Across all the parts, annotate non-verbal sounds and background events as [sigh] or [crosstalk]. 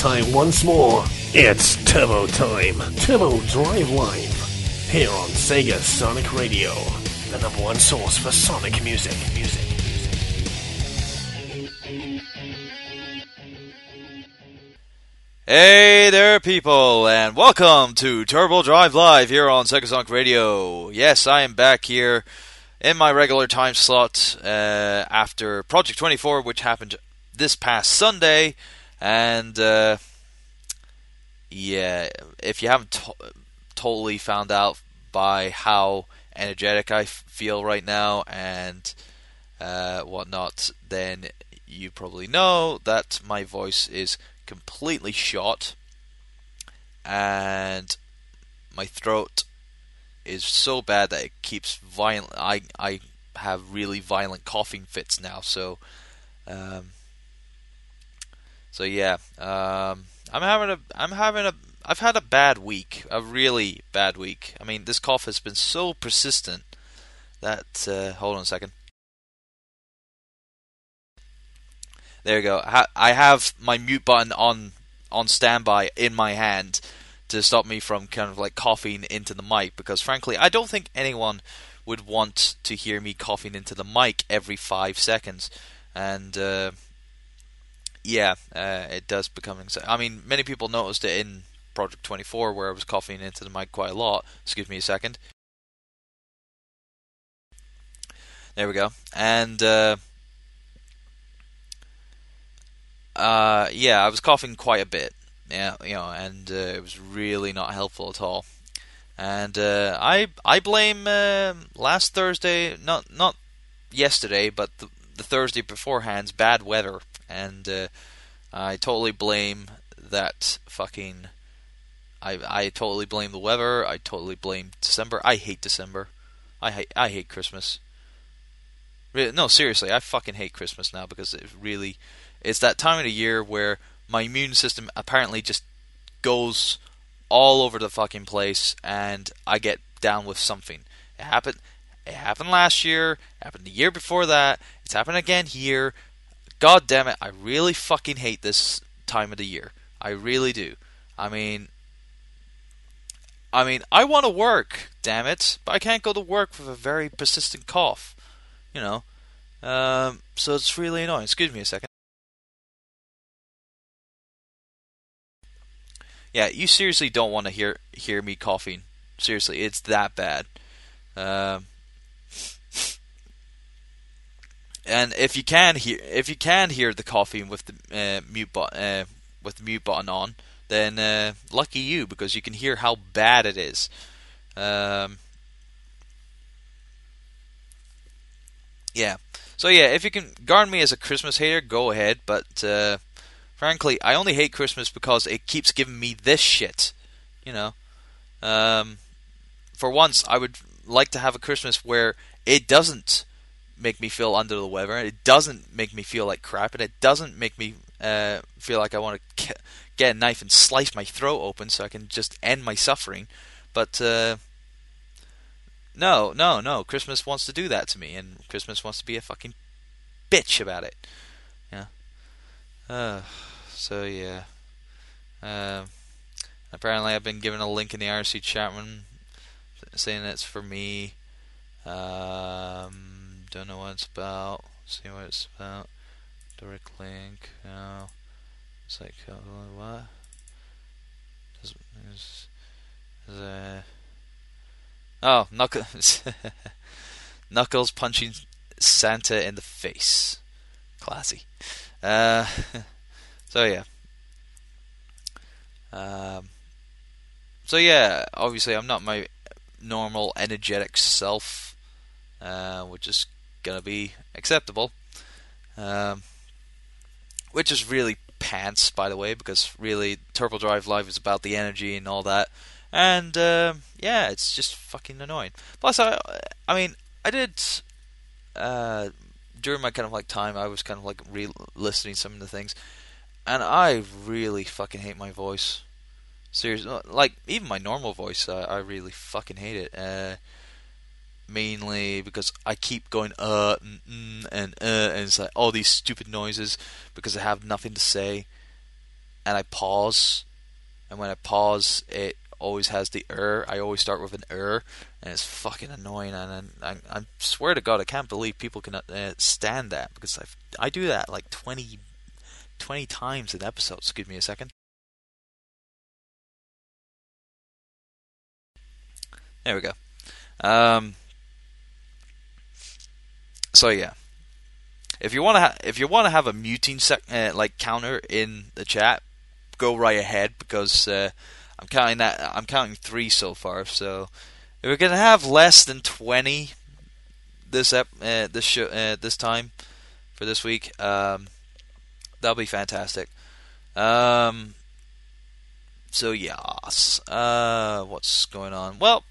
time once more. It's Turbo Time. Turbo Drive Live. Here on Sega Sonic Radio. The number one source for Sonic music. Music. Hey there, people, and welcome to Turbo Drive Live here on Sega Sonic Radio. Yes, I am back here in my regular time slot uh, after Project 24, which happened this past Sunday. And uh, yeah, if you haven't to- totally found out by how energetic I f- feel right now and uh, whatnot, then you probably know that my voice is completely shot and my throat is so bad that it keeps violent. I I have really violent coughing fits now. So, um, so yeah, um, I'm having a I'm having a I've had a bad week, a really bad week. I mean, this cough has been so persistent that uh, hold on a second. There you go. I have my mute button on on standby in my hand to stop me from kind of like coughing into the mic because frankly, I don't think anyone would want to hear me coughing into the mic every 5 seconds. And uh, yeah, uh, it does become I mean, many people noticed it in Project 24 where I was coughing into the mic quite a lot. Excuse me a second. There we go. And uh, uh, yeah, I was coughing quite a bit. Yeah, you know, and uh, it was really not helpful at all. And uh, I I blame uh, last Thursday, not not yesterday, but the, the Thursday beforehand's bad weather, and uh, I totally blame that fucking. I I totally blame the weather. I totally blame December. I hate December. I hate I hate Christmas. No, seriously, I fucking hate Christmas now because it really it's that time of the year where my immune system apparently just goes all over the fucking place and I get down with something. It happened it happened last year, happened the year before that, it's happened again here. God damn it, I really fucking hate this time of the year. I really do. I mean I mean, I want to work, damn it, but I can't go to work with a very persistent cough. You know. Um, so it's really annoying. Excuse me a second. Yeah, you seriously don't want to hear hear me coughing. Seriously, it's that bad. Um, and if you can hear if you can hear the coughing with the uh, mute button uh, with the mute button on, then uh, lucky you because you can hear how bad it is. Um, yeah. So yeah, if you can guard me as a Christmas hater, go ahead. But uh, Frankly, I only hate Christmas because it keeps giving me this shit. You know, um, for once, I would like to have a Christmas where it doesn't make me feel under the weather, it doesn't make me feel like crap, and it doesn't make me uh, feel like I want to get a knife and slice my throat open so I can just end my suffering. But uh, no, no, no. Christmas wants to do that to me, and Christmas wants to be a fucking bitch about it. Yeah. Uh. So yeah. Um, apparently, I've been given a link in the IRC chat room saying it's for me. Um, don't know what it's about. See what it's about. Direct link. No. It's like uh, is, is a oh knuckles [laughs] knuckles punching Santa in the face. Classy. Uh, [laughs] So yeah. Um, so yeah, obviously I'm not my normal energetic self, uh, which is gonna be acceptable. Um, which is really pants, by the way, because really Turbo Drive Live is about the energy and all that. And uh, yeah, it's just fucking annoying. Plus, I, I mean, I did uh, during my kind of like time, I was kind of like re-listening some of the things, and I really fucking hate my voice. Seriously, like even my normal voice, uh, I really fucking hate it. Mainly because I keep going uh and mm, and uh, and it's like all these stupid noises because I have nothing to say, and I pause, and when I pause, it always has the er. I always start with an er, and it's fucking annoying. And I, I, swear to God, I can't believe people can uh, stand that because I I do that like 20, 20 times in episodes. Give me a second. There we go. Um, so yeah, if you want to ha- if you want to have a muting sec- uh, like counter in the chat, go right ahead because uh, I'm counting that I'm counting three so far. So if we're gonna have less than twenty this ep- uh, this show uh, this time for this week, um, that'll be fantastic. Um, so yes, uh, what's going on? Well,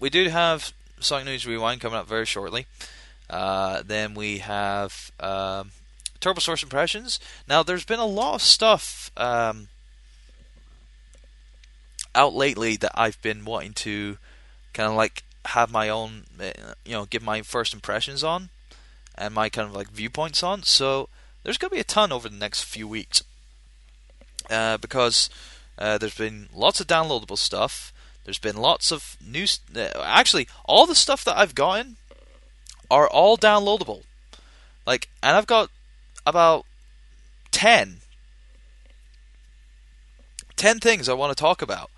we do have Sonic News Rewind coming up very shortly. Uh, then we have um, Turbo Source Impressions. Now, there's been a lot of stuff um, out lately that I've been wanting to kind of like have my own, uh, you know, give my first impressions on and my kind of like viewpoints on. So there's going to be a ton over the next few weeks uh, because uh, there's been lots of downloadable stuff. There's been lots of new. Uh, actually, all the stuff that I've gotten are all downloadable. Like, and I've got about 10 10 things I want to talk about.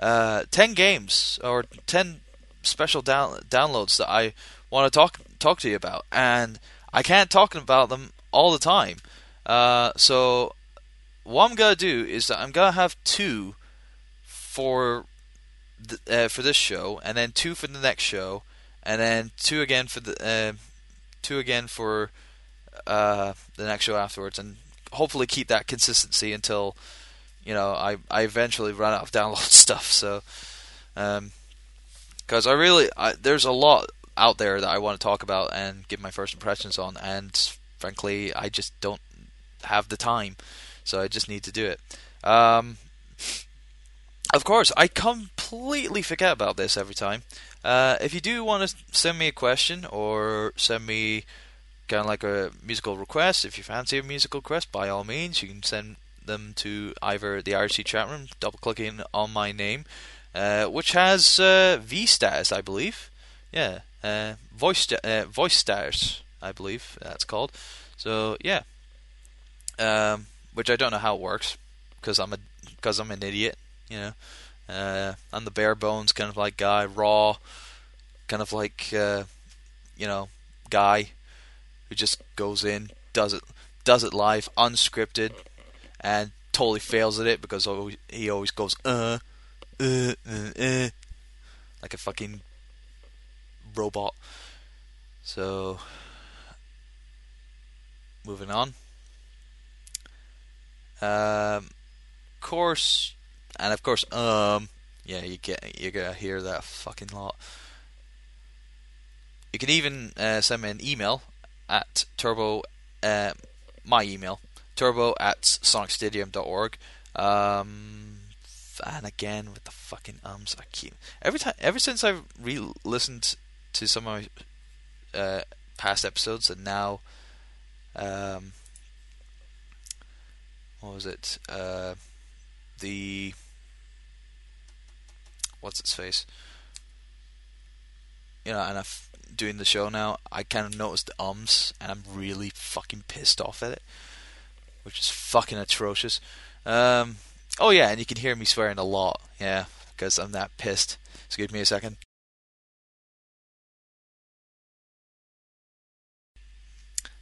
Uh, 10 games or 10 special down- downloads that I want to talk talk to you about, and I can't talk about them all the time. Uh, so what I'm gonna do is that I'm gonna have two for uh, for this show, and then two for the next show, and then two again for the uh, two again for uh, the next show afterwards, and hopefully keep that consistency until you know I I eventually run out of [laughs] download stuff. So, because um, I really I, there's a lot out there that I want to talk about and give my first impressions on, and frankly I just don't have the time, so I just need to do it. Um, of course, I completely forget about this every time. Uh, if you do want to send me a question or send me kind of like a musical request, if you fancy a musical request, by all means, you can send them to either the IRC chat room, double clicking on my name, uh, which has uh, V status, I believe. Yeah, uh, voice uh, voice status, I believe that's called. So yeah, um, which I don't know how it works because I'm a because I'm an idiot you know. Uh, I'm the bare bones kind of like guy, raw, kind of like uh, you know guy who just goes in, does it, does it live, unscripted, and totally fails at it because he always goes uh, uh, uh, uh like a fucking robot. So, moving on. Um, of course, and of course, um, yeah, you get you're gonna hear that a fucking lot. You can even uh, send me an email at turbo, uh, my email, turbo at sonicstadium.org. Um, and again with the fucking ums, I keep every time. Ever since I've re-listened to some of my uh, past episodes, and now, um, what was it? Uh, the what's its face. You know, and I'm doing the show now. I kind of noticed the ums, and I'm really fucking pissed off at it, which is fucking atrocious. Um, oh yeah, and you can hear me swearing a lot. Yeah, because I'm that pissed. So give me a second.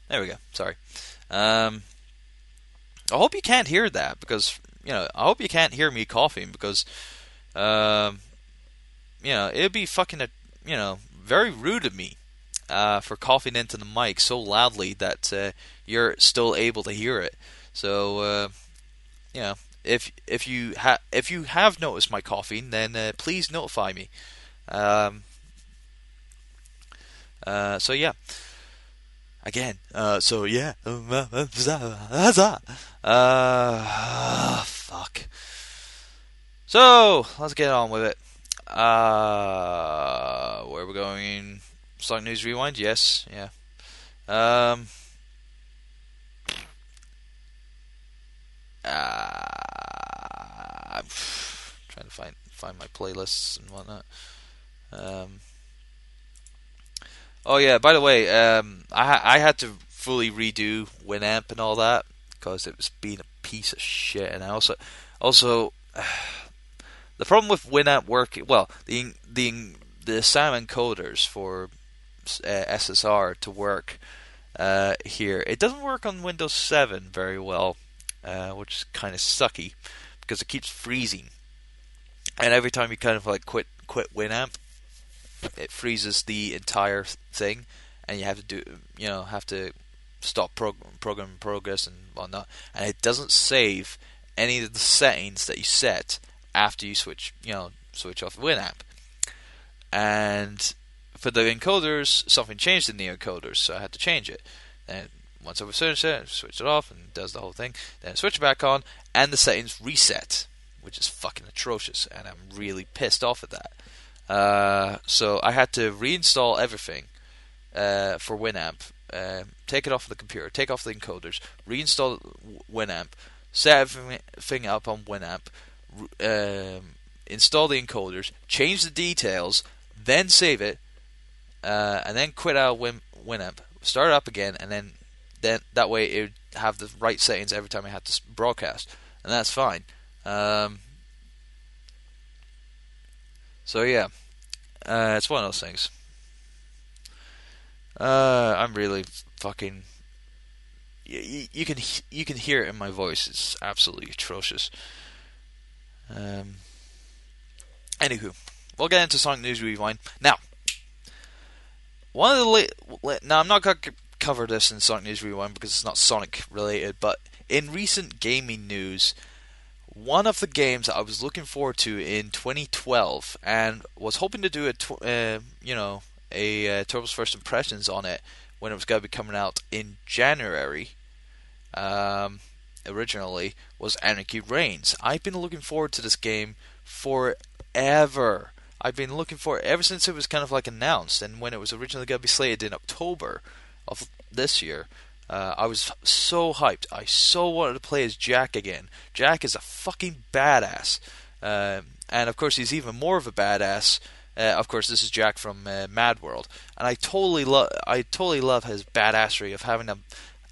There we go. Sorry. Um, I hope you can't hear that because you know I hope you can't hear me coughing because um, you know, it'd be fucking, a, you know, very rude of me uh, for coughing into the mic so loudly that uh, you're still able to hear it. So, uh, you know, if if you ha- if you have noticed my coughing, then uh, please notify me. Um, uh, so yeah. Again, uh, so yeah, uh, fuck. So let's get on with it. Uh, where we're going. Sonic News Rewind. Yes. Yeah. Um. Uh, I'm trying to find find my playlists and whatnot. Um, oh yeah, by the way, um, I I had to fully redo Winamp and all that because it was being a piece of shit, and I also also [sighs] the problem with Winamp working well the the the SAM encoders for uh, SSR to work uh, here it doesn't work on Windows 7 very well, uh, which is kind of sucky because it keeps freezing, and every time you kind of like quit quit Winamp, it freezes the entire thing, and you have to do you know have to stop prog- program progress and whatnot, and it doesn't save any of the settings that you set after you switch you know switch off Winamp. And for the encoders, something changed in the encoders, so I had to change it. And once I've finished it, switch it off and it does the whole thing. Then I switch it back on, and the settings reset, which is fucking atrocious, and I'm really pissed off at that. Uh, so I had to reinstall everything uh, for Winamp, uh, take it off the computer, take off the encoders, reinstall Winamp, set everything up on Winamp, um, install the encoders, change the details, then save it, uh, and then quit out Win- Winamp, start it up again, and then then that way it would have the right settings every time I had to broadcast, and that's fine. Um, so yeah, uh, it's one of those things. Uh, I'm really fucking. You, you can you can hear it in my voice. It's absolutely atrocious. Um. Anywho, we'll get into Sonic News Rewind now. One of the late, now I'm not gonna cover this in Sonic News Rewind because it's not Sonic related, but in recent gaming news, one of the games I was looking forward to in 2012 and was hoping to do a tw- uh, you know a uh, Turbo's first impressions on it when it was going to be coming out in January. Um, originally was Anarchy Reigns. I've been looking forward to this game forever. I've been looking for ever since it was kind of like announced, and when it was originally going to be slated in October of this year. Uh, I was so hyped. I so wanted to play as Jack again. Jack is a fucking badass, uh, and of course he's even more of a badass. Uh, of course, this is Jack from uh, Mad World, and I totally love. I totally love his badassery of having a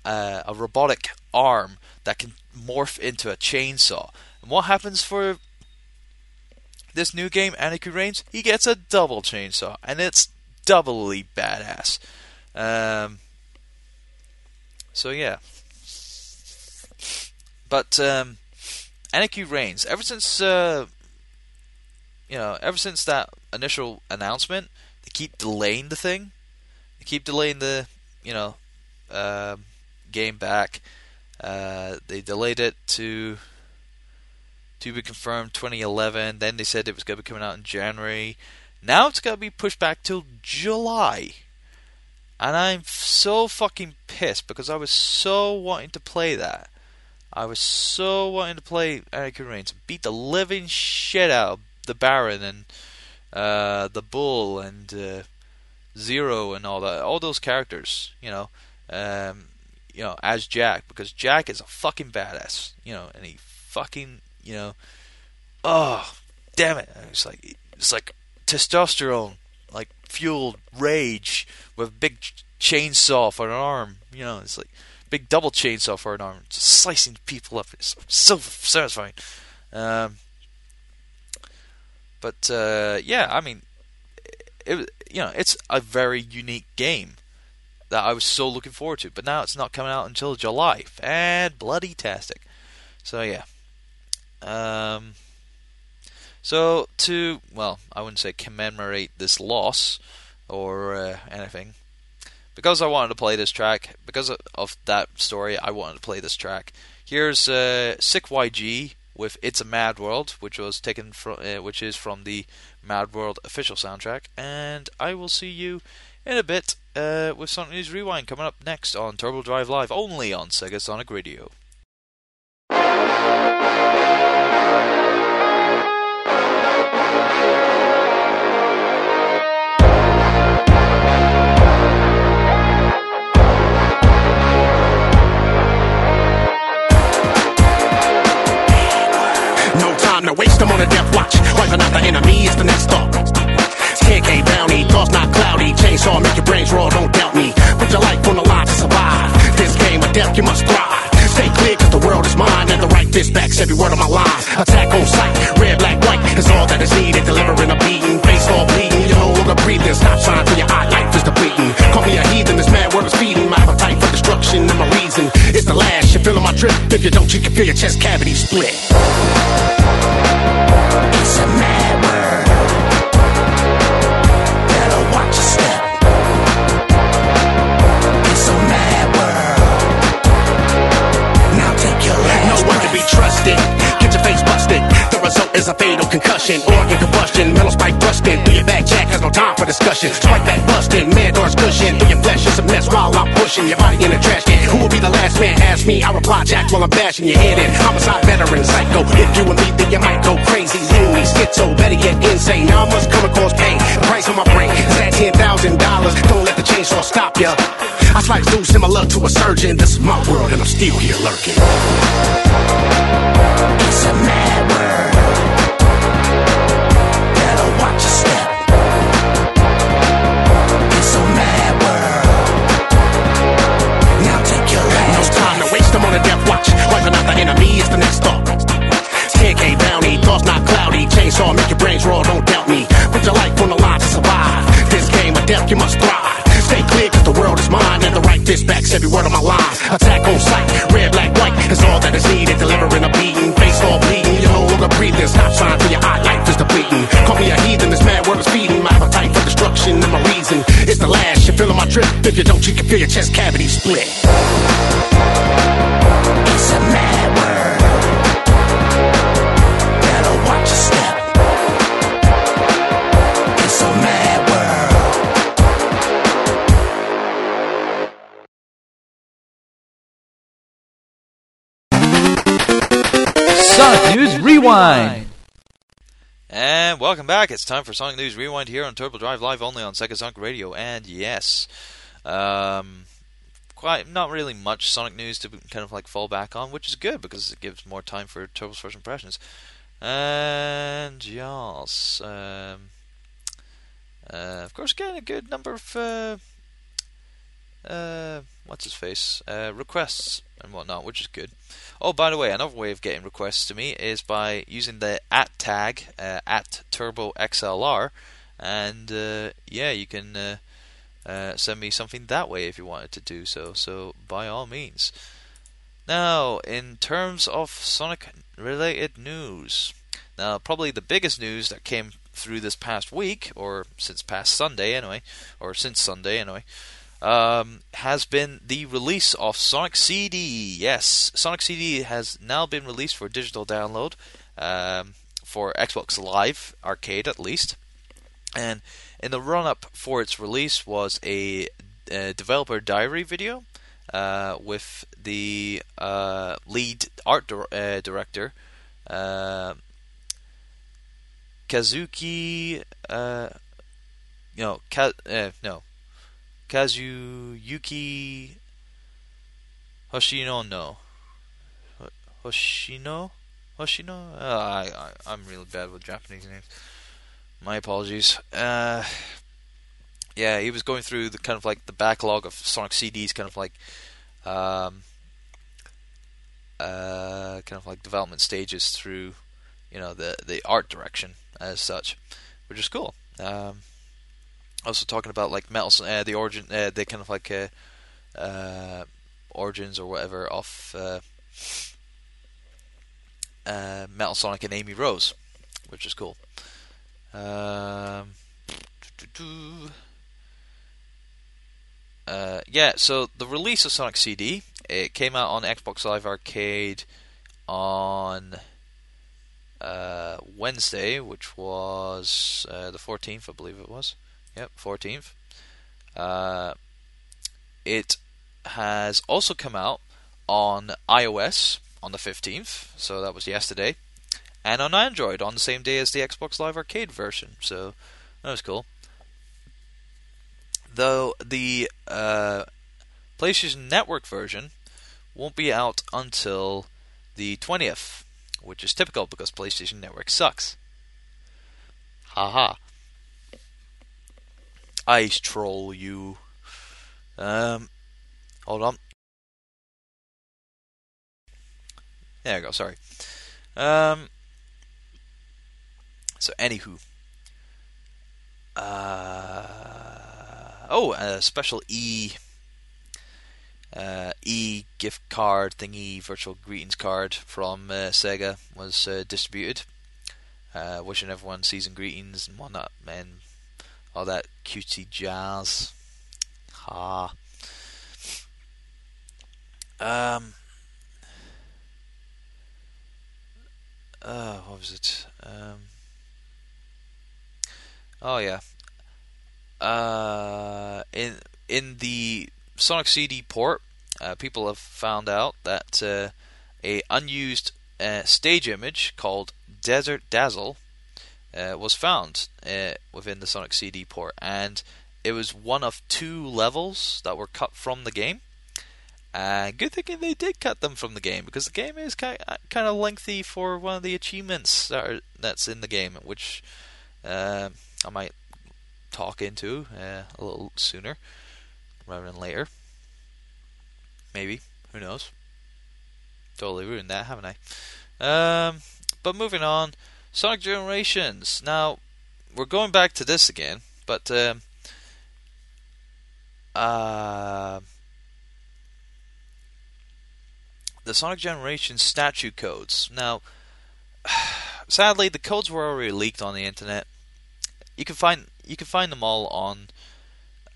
uh, a robotic arm that can morph into a chainsaw. And what happens for this new game, Anarchy Reigns? He gets a double chainsaw, and it's doubly badass. Um, so yeah. But um, Reigns, ever since uh, you know, ever since that initial announcement, they keep delaying the thing. They keep delaying the you know uh, game back. Uh, they delayed it to to be confirmed 2011. Then they said it was going to be coming out in January. Now it's going to be pushed back till July. And I'm so fucking pissed because I was so wanting to play that. I was so wanting to play Anarchy Reigns, beat the living shit out of the Baron and uh, the Bull and uh, Zero and all that, all those characters, you know, um, you know, as Jack because Jack is a fucking badass, you know, and he fucking, you know, oh, damn it, it's like it's like testosterone like fueled rage with big chainsaw for an arm. You know, it's like big double chainsaw for an arm, just slicing people up. It's so satisfying. Um, but uh, yeah, I mean, it you know it's a very unique game that I was so looking forward to. But now it's not coming out until July, and bloody tastic. So yeah. Um, so to well, I wouldn't say commemorate this loss or uh, anything, because I wanted to play this track, because of that story, I wanted to play this track. Here's uh, Sick YG with "It's a Mad World," which was taken from, uh, which is from the Mad World official soundtrack, and I will see you in a bit uh, with Sonic News Rewind coming up next on Turbo Drive Live, only on Sega Sonic Radio. Waste, I'm on a death watch. Wiping out the enemy is the next thought. 10k bounty, thoughts not cloudy. Chainsaw, make your brains roll, don't doubt me. Put your life on the line to survive. This game of death, you must thrive. Stay clear, cause the world is mine. And the right fist backs every word of my lines. Attack on sight, red, black, white is all that is needed. Delivering a beating, face all bleeding. You no longer breathing. Stop sign till your eye life is depleting. Call me a heathen, this mad world is feeding. My appetite for destruction and my reason. It's the drip. If you don't, you can feel your chest cavity split. It's a mad world. Better watch your step. Concussion. Organ combustion. Metal spike busting. Through your back jack has no time for discussion. Spike back busting. Man doors cushion. Through your flesh is a mess while I'm pushing your body in the trash can. Who will be the last man? Ask me. I reply jack while I'm bashing your head in. Homicide veteran psycho. If you and me, then you might go crazy. Loony, schizo, better yet insane. Now I must come cause pain. The price on my brain is at ten thousand dollars. Don't let the chainsaw stop ya. I slice loose similar to a surgeon. This is my world and I'm still here lurking. It's a mad world. The the next thought. 10k bounty, thoughts not cloudy. Chainsaw, make your brains roll, don't doubt me. Put your life on the line to survive. This game of death, you must thrive. Stay clear, cause the world is mine. And the right fist backs every word of my lines. Attack on sight, red, black, white is all that is needed. Delivering a beating, face all bleeding. You no longer breathing. Stop sign for your eye, life is depleting. Call me a heathen, this mad world is feeding. My appetite for destruction and my reason. It's the last, you're feeling my drip. If you don't, you can feel your chest cavity split. It's a mad world. Rewind. And welcome back. It's time for Sonic News Rewind here on Turbo Drive Live only on Sega Sonic Radio. And yes, um, quite not really much Sonic news to kind of like fall back on, which is good because it gives more time for Turbo's first impressions. And yes, um, uh, of course, getting a good number of uh, uh, what's his face uh, requests and whatnot, which is good. Oh, by the way, another way of getting requests to me is by using the at tag uh, at Turbo XLR, and uh, yeah, you can uh, uh, send me something that way if you wanted to do so. So by all means. Now, in terms of Sonic related news, now probably the biggest news that came through this past week, or since past Sunday anyway, or since Sunday anyway, um, has been the release of Sonic CD. Yes, Sonic CD has now been released for digital download um, for Xbox Live Arcade at least. And in the run up for its release was a, a developer diary video uh, with the uh, lead art uh, director. Uh, Kazuki, uh, no, Ka- uh, no, Kazuyuki Hoshino no. Ho- Hoshino? Hoshino? Uh, I, I, I'm really bad with Japanese names. My apologies. Uh, yeah, he was going through the kind of like the backlog of Sonic CDs, kind of like, um, uh, kind of like development stages through, you know, the the art direction as such, which is cool. Um, also talking about like metal, uh, the origin, uh, the kind of like uh, uh, origins or whatever of uh, uh, Metal Sonic and Amy Rose, which is cool. Um, yeah, so the release of Sonic CD it came out on Xbox Live Arcade on Wednesday, which was the 14th, I believe it was. Yep, 14th. Uh, it has also come out on iOS on the 15th, so that was yesterday, and on Android on the same day as the Xbox Live Arcade version, so that was cool. Though the uh, PlayStation Network version won't be out until the 20th, which is typical because PlayStation Network sucks. Haha. Ice troll you. Um, hold on. There we go. Sorry. Um. So, anywho. Uh, oh, a special E. Uh, e gift card thingy, virtual greetings card from uh, Sega was uh, distributed. Uh, wishing everyone season greetings and whatnot, and all that cutesy jazz. Ha. Um. Uh, what was it? Um. Oh yeah. Uh, in in the Sonic CD port, uh, people have found out that uh, a unused uh, stage image called Desert Dazzle uh, was found uh, within the Sonic CD port, and it was one of two levels that were cut from the game. And good thing they did cut them from the game because the game is kind kind of lengthy for one of the achievements that are, that's in the game, which uh, I might talk into uh, a little sooner rather than later. Maybe who knows? Totally ruined that, haven't I? Um, but moving on, Sonic Generations. Now we're going back to this again, but um, uh, the Sonic Generations statue codes. Now, [sighs] sadly, the codes were already leaked on the internet. You can find you can find them all on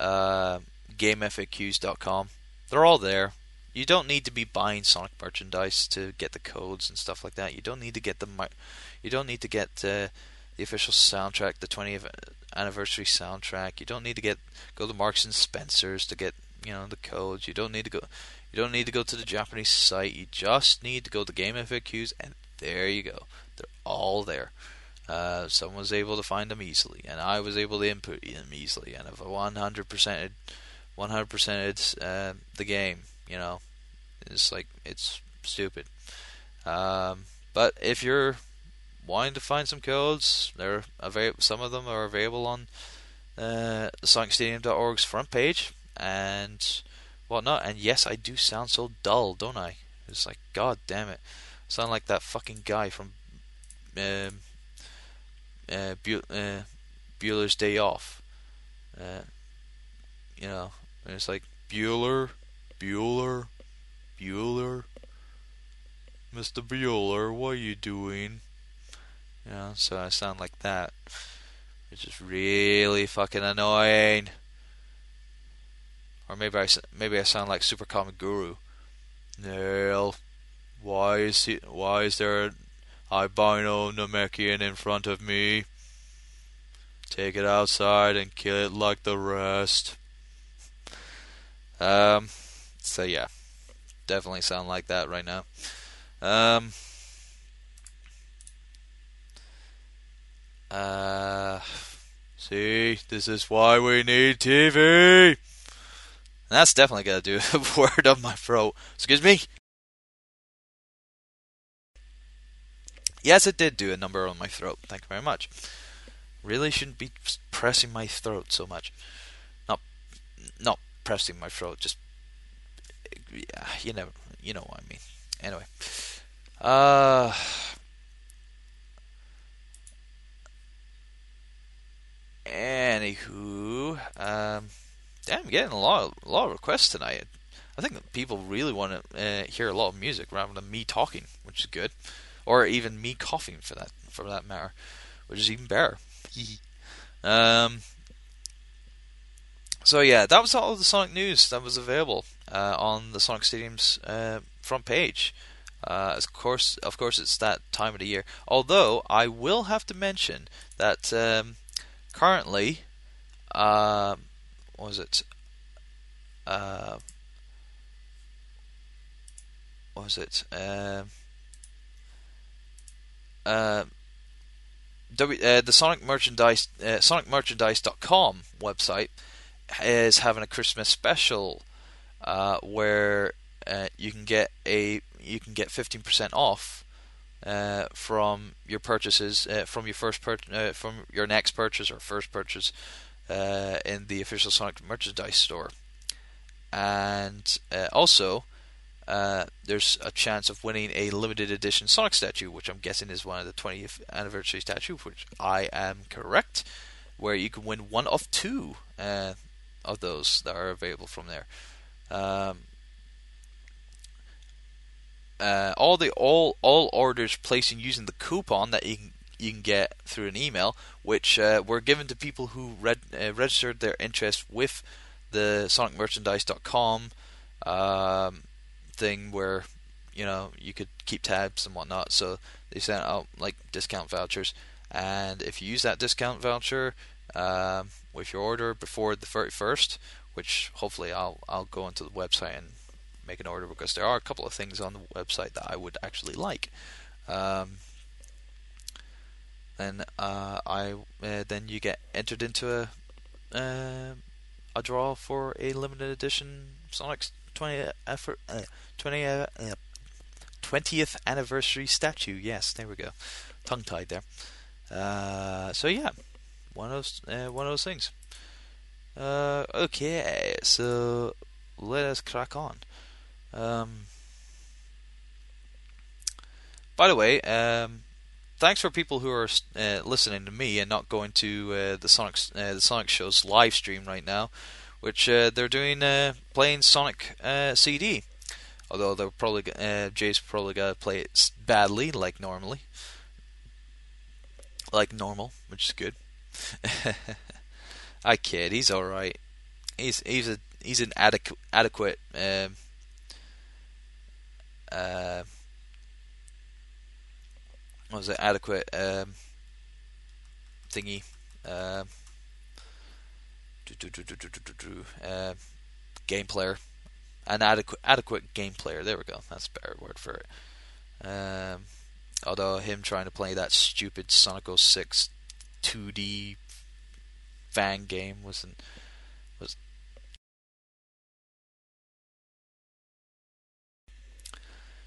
uh, GameFAQs.com. They're all there. You don't need to be buying Sonic merchandise to get the codes and stuff like that. You don't need to get the you don't need to get uh, the official soundtrack, the 20th anniversary soundtrack. You don't need to get go to Marks and Spencers to get you know the codes. You don't need to go you don't need to go to the Japanese site. You just need to go to Game FAQs, and there you go. They're all there. Uh, someone was able to find them easily, and I was able to input them easily. And if I 100%, 100%ed uh, the game, you know, it's like it's stupid. Um, but if you're wanting to find some codes, they're. Some of them are available on uh, the SonicStadium.org's front page, and whatnot. And yes, I do sound so dull, don't I? It's like, god damn it. I sound like that fucking guy from um, uh, Bu- uh, Bueller's Day Off. Uh, you know, it's like, Bueller, Bueller, Bueller. Mr. Bueller, what are you doing? You know, so I sound like that. It's just really fucking annoying. Or maybe I maybe I sound like Super Comic Guru. Neil, why is he? Why is there an albino Namekian in front of me? Take it outside and kill it like the rest. Um. So yeah, definitely sound like that right now. Um. Uh. See, this is why we need TV. That's definitely to do [laughs] a word on my throat. Excuse me? Yes, it did do a number on my throat. Thank you very much. Really shouldn't be pressing my throat so much. Not, not pressing my throat. Just, yeah, you know, you know what I mean. Anyway, uh, anywho, um, damn, I'm getting a lot, of, a lot of requests tonight. I think people really want to uh, hear a lot of music rather than me talking, which is good, or even me coughing for that for that matter, which is even better. [laughs] um. So yeah, that was all the Sonic news that was available uh, on the Sonic Stadium's uh, front page. Uh, of course, of course, it's that time of the year. Although I will have to mention that um, currently, uh, was it? Uh, was it? Um, uh, w, uh, the Sonic Merchandise, uh, SonicMerchandise.com website is having a Christmas special uh, where uh, you can get a you can get 15% off uh, from your purchases, uh, from your first pur- uh, from your next purchase or first purchase uh, in the official Sonic merchandise store, and uh, also. There's a chance of winning a limited edition Sonic statue, which I'm guessing is one of the 20th anniversary statue, which I am correct, where you can win one of two of those that are available from there. Um, uh, all the all all orders placing using the coupon that you can you can get through an email, which uh, were given to people who read, uh, registered their interest with the SonicMerchandise.com um, thing, where you know you could keep tabs and whatnot. So they sent out like discount vouchers, and if you use that discount voucher um, with your order before the 31st, which hopefully I'll I'll go into the website and make an order because there are a couple of things on the website that I would actually like. Um, then uh, I uh, then you get entered into a uh, a draw for a limited edition Sonic 20th effort, 20 uh, 20th uh, anniversary statue. Yes, there we go. Tongue tied there. Uh, so yeah, one of one of those things. okay, so let us crack on. Um, by the way, um, thanks for people who are uh, listening to me and not going to uh, the Sonic uh, the Sonic Show's live stream right now, which uh, they're doing uh, playing Sonic uh, CD. Although they're probably Jay's probably gonna play it badly like normally, like normal, which is good. [laughs] I kid, he's all right. He's he's a he's an adequate adequate. Uh, what was it adequate um, thingy uh, uh, game player. An adequate adequate game player there we go that's a better word for it. Um, although him trying to play that stupid Sonic 06 2D fan game wasn't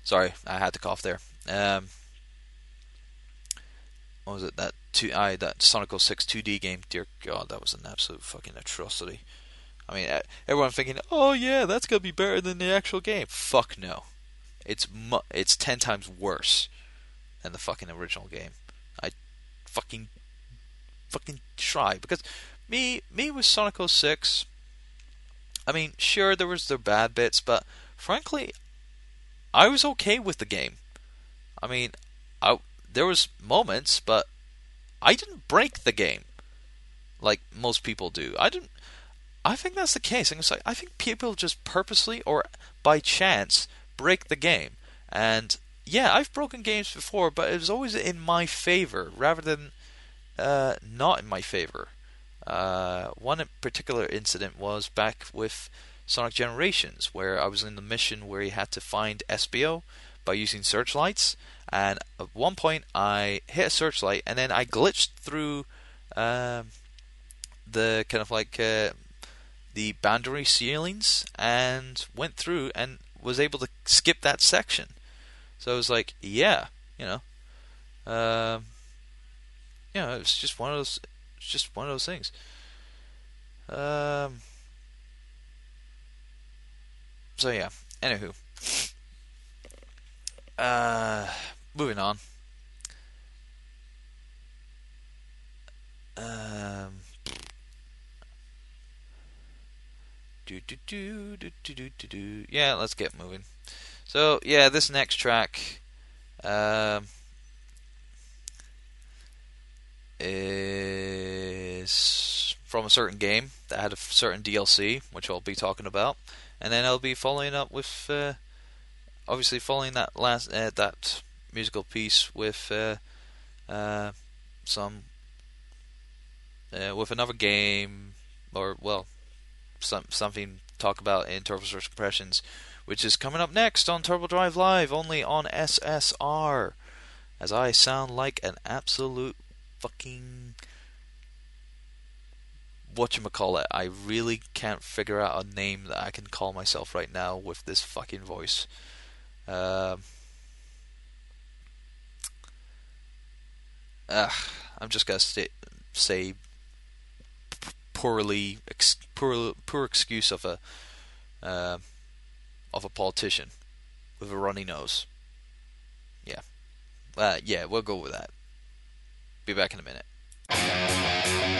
Sorry, I had to cough there. Um, what was it? That two, I that Sonic 06 2D game. Dear God, that was an absolute fucking atrocity. I mean, everyone thinking, "Oh yeah, that's gonna be better than the actual game." Fuck no, it's mu- it's ten times worse than the fucking original game. I fucking fucking try because me me with Sonic 06. I mean, sure there was the bad bits, but frankly, I was okay with the game. I mean, I there was moments, but I didn't break the game like most people do. I didn't. I think that's the case. Like, I think people just purposely or by chance break the game. And yeah, I've broken games before, but it was always in my favor rather than uh, not in my favor. Uh, one particular incident was back with Sonic Generations, where I was in the mission where you had to find Espio by using searchlights. And at one point, I hit a searchlight, and then I glitched through um, the kind of like uh, the boundary ceilings and went through and was able to skip that section. So I was like, yeah, you know, um, yeah, it was just one of those, just one of those things. Um, so yeah. Anywho. Uh, moving on. Um. Do, do, do, do, do, do, do, do. Yeah, let's get moving. So yeah, this next track um, is from a certain game that had a certain DLC, which I'll be talking about and then I'll be following up with uh, obviously following that last uh, that musical piece with uh, uh some uh, with another game or well some something talk about in Turbo First Impressions, which is coming up next on Turbo Drive Live only on SSR. As I sound like an absolute fucking what you call it. I really can't figure out a name that I can call myself right now with this fucking voice. Uh, I'm just gonna sta say poorly ex- poor poor excuse of a uh, of a politician with a runny nose. Yeah, uh, yeah, we'll go with that. Be back in a minute.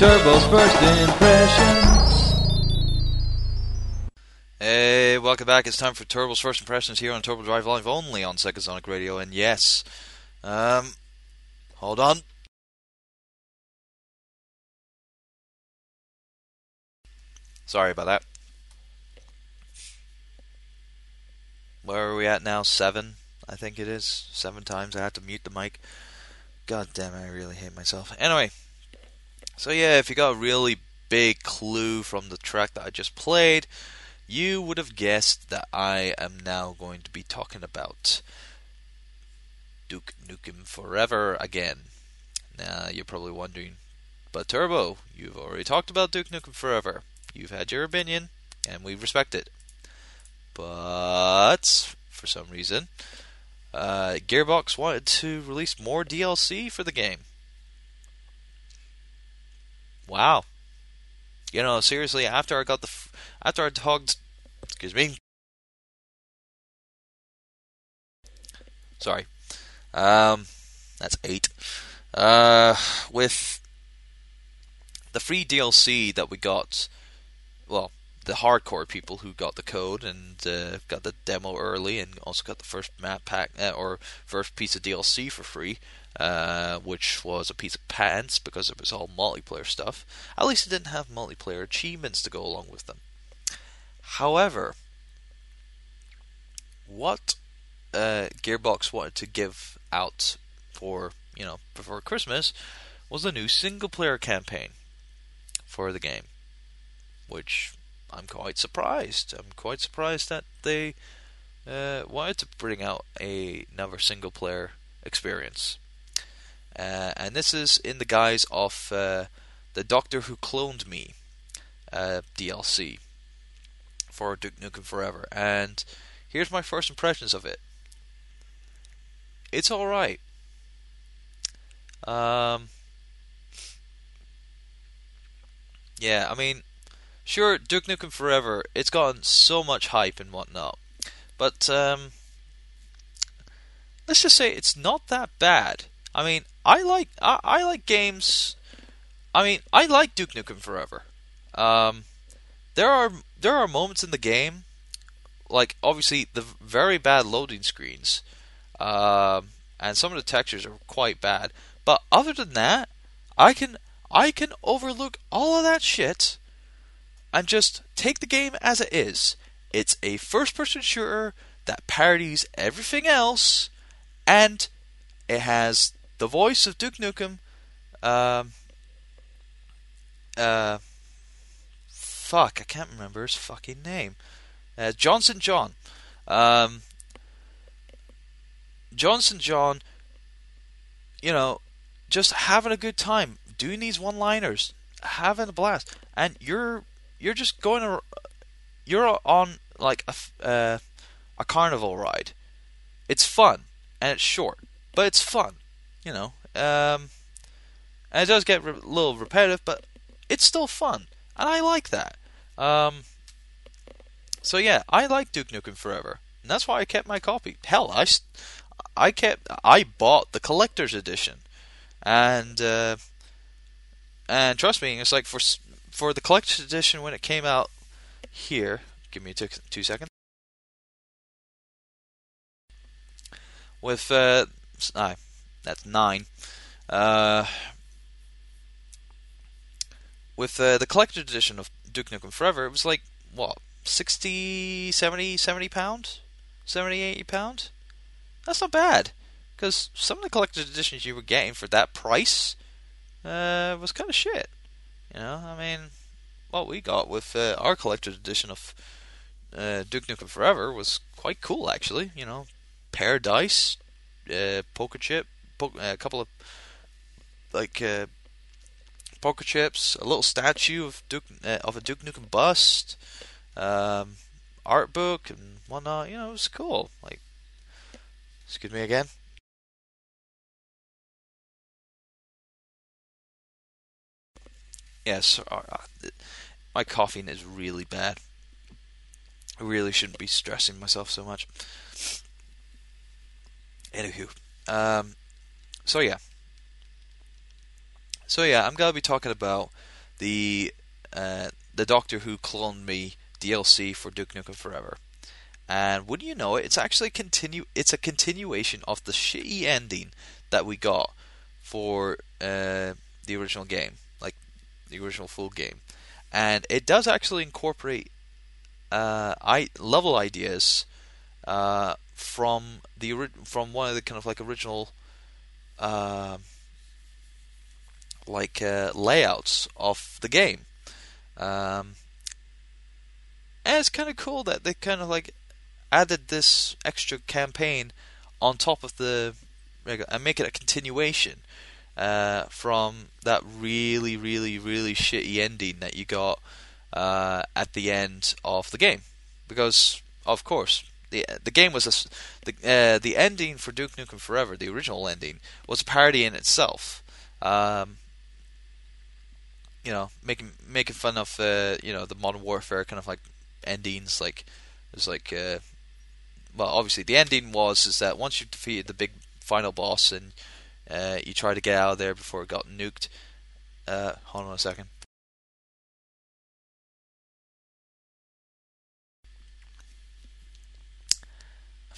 Turbo's first impressions. Hey, welcome back. It's time for Turbo's first impressions here on Turbo Drive Live only on Sega Sonic Radio. And yes, um, hold on. Sorry about that. Where are we at now? Seven, I think it is. Seven times I had to mute the mic. God damn I really hate myself. Anyway, so yeah, if you got a really big clue from the track that I just played, you would have guessed that I am now going to be talking about Duke Nukem Forever again. Now you're probably wondering, but Turbo, you've already talked about Duke Nukem Forever. You've had your opinion, and we respect it. But for some reason, uh, Gearbox wanted to release more DLC for the game wow. You know, seriously, after I got the, after I talked, excuse me, sorry, um, that's eight. Uh, with the free DLC that we got, well, the hardcore people who got the code and uh, got the demo early and also got the first map pack uh, or first piece of DLC for free uh, which was a piece of pants because it was all multiplayer stuff. At least it didn't have multiplayer achievements to go along with them. However, what uh, Gearbox wanted to give out for you know before Christmas was a new single player campaign for the game, which I'm quite surprised. I'm quite surprised that they uh, wanted to bring out a, another single player experience. Uh, and this is in the guise of uh, the Doctor Who Cloned Me uh, DLC for Duke Nukem Forever. And here's my first impressions of it. It's alright. Um, yeah, I mean, sure, Duke Nukem Forever, it's gotten so much hype and whatnot, but um, let's just say it's not that bad. I mean, I like I, I like games. I mean, I like Duke Nukem Forever. Um, there are there are moments in the game, like obviously the very bad loading screens, um, and some of the textures are quite bad. But other than that, I can I can overlook all of that shit and just take the game as it is. It's a first person shooter that parodies everything else, and it has the voice of Duke Nukem. Um, uh, fuck, I can't remember his fucking name. Uh, Jon St. John. Um, Jon St. John, you know, just having a good time doing these one-liners, having a blast, and you're you're just going you're on like a uh, a carnival ride. It's fun and it's short, but it's fun, you know. Um, it does get a little repetitive, but it's still fun, and I like that. Um, so yeah, I like Duke Nukem Forever, and that's why I kept my copy. Hell, I, I kept I bought the collector's edition, and uh, and trust me, it's like for for the collector's edition when it came out here. Give me two, two seconds. With uh, ah, that's nine. Uh, with uh, the collector's edition of Duke Nukem Forever, it was like what 60, 70, 70 pounds, 70, 80 pounds. That's not bad, because some of the collector's editions you were getting for that price uh, was kind of shit. You know, I mean, what we got with uh, our collector's edition of uh, Duke Nukem Forever was quite cool, actually. You know, Paradise, uh, poker chip, a couple of like uh, poker chips, a little statue of Duke uh, of a Duke Nukem bust, um, art book and whatnot. You know, it was cool. Like, excuse me again. Yes, uh, uh, my coughing is really bad. I really shouldn't be stressing myself so much. Anywho, um, so yeah, so yeah, I'm gonna be talking about the uh, the Doctor Who cloned me DLC for Duke Nukem Forever, and wouldn't you know it, it's actually continue. It's a continuation of the shitty ending that we got for uh, the original game, like the original full game, and it does actually incorporate uh, I level ideas uh, from the from one of the kind of like original uh, like uh, layouts of the game. Um, and it's kind of cool that they kind of like added this extra campaign on top of the and make it a continuation uh, from that really, really, really shitty ending that you got uh, at the end of the game, because of course the the game was a the uh, the ending for Duke Nukem Forever, the original ending, was a parody in itself. Um, you know, making making fun of uh, you know the Modern Warfare kind of like endings, like there's like uh, well, obviously the ending was is that once you've defeated the big final boss and uh, you try to get out of there before it got nuked. Uh, hold on a second.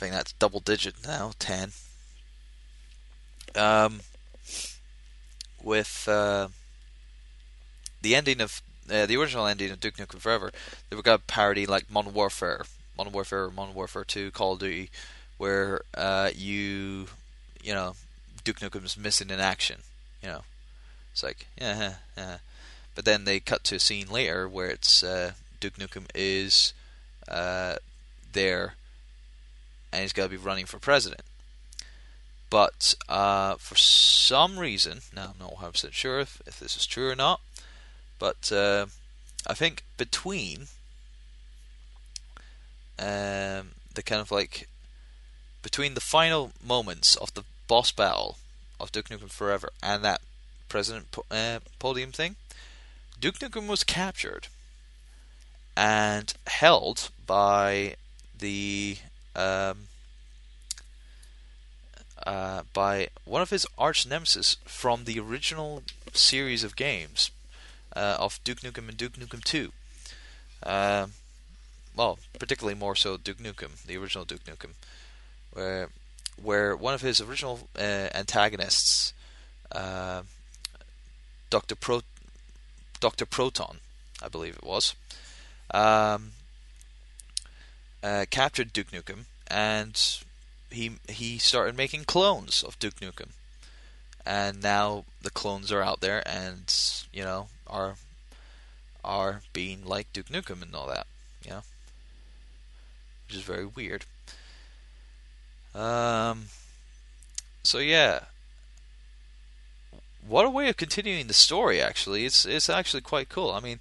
Think that's double digit now, ten. Um, with uh, the ending of uh, the original ending of Duke Nukem Forever, they were got a parody like Modern Warfare, Modern Warfare, Modern Warfare Two, Call of Duty, where uh, you, you know, Duke Nukem's missing in action. You know, it's like yeah, yeah. But then they cut to a scene later where it's uh, Duke Nukem is uh, there, and he's going to be running for president. But uh, for some reason, now I'm not 100% sure if, if this is true or not, but uh, I think between um, the kind of like between the final moments of the boss battle of Duke Nukem Forever and that president uh, podium thing, Duke Nukem was captured and held by the um, uh, by one of his arch nemesis from the original series of games uh, of Duke Nukem and Duke Nukem 2. Uh, well, particularly more so Duke Nukem, the original Duke Nukem, where where one of his original uh, antagonists, uh, Doctor Pro, Doctor Proton, I believe it was, um, uh, captured Duke Nukem and he he started making clones of Duke Nukem, and now the clones are out there and you know are are being like Duke Nukem and all that, you know, which is very weird. Um. So yeah, what a way of continuing the story. Actually, it's it's actually quite cool. I mean,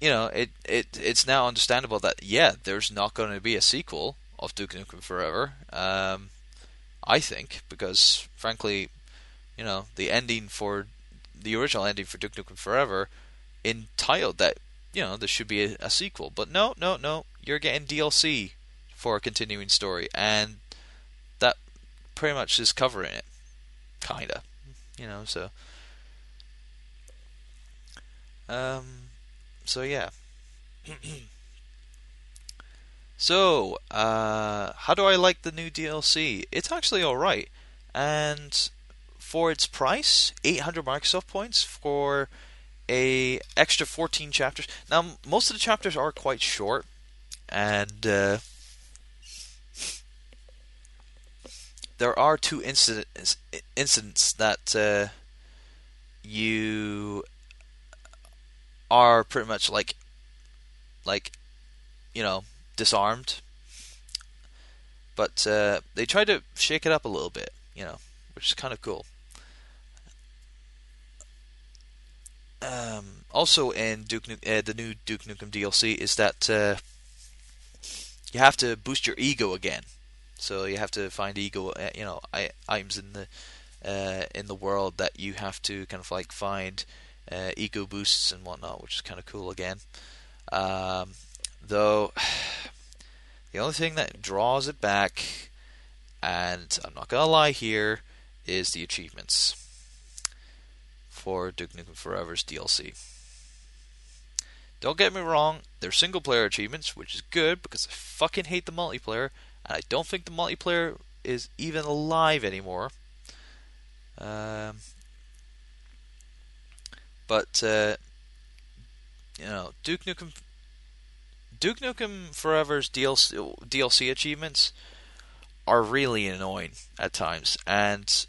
you know, it it it's now understandable that yeah, there's not going to be a sequel of Duke Nukem Forever. Um, I think because frankly, you know, the ending for the original ending for Duke Nukem Forever entitled that you know there should be a, a sequel, but no, no, no, you're getting DLC for a continuing story, and that pretty much is covering it, kinda, you know. So, um, so yeah. [clears throat] So, uh, how do I like the new DLC? It's actually alright. And for its price, 800 Microsoft points for a extra 14 chapters. Now, most of the chapters are quite short, and uh, there are two incidents incidents that uh, you are pretty much like like you know disarmed. But uh, they tried to shake it up a little bit, you know, which is kind of cool. Um, also, in Duke uh, the new Duke Nukem DLC is that uh, you have to boost your ego again. So you have to find ego, uh, you know, items in the uh, in the world that you have to kind of like find uh, boosts and whatnot, which is kind of cool again. Um, though [sighs] the only thing that draws it back, and I'm not gonna lie here, is the achievements for Duke Nukem Forever's DLC. Don't get me wrong, they're single player achievements, which is good because I fucking hate the multiplayer, and I don't think the multiplayer is even alive anymore. Um, but uh, you know, Duke Nukem Duke Nukem Forever's DLC, DLC achievements are really annoying at times, and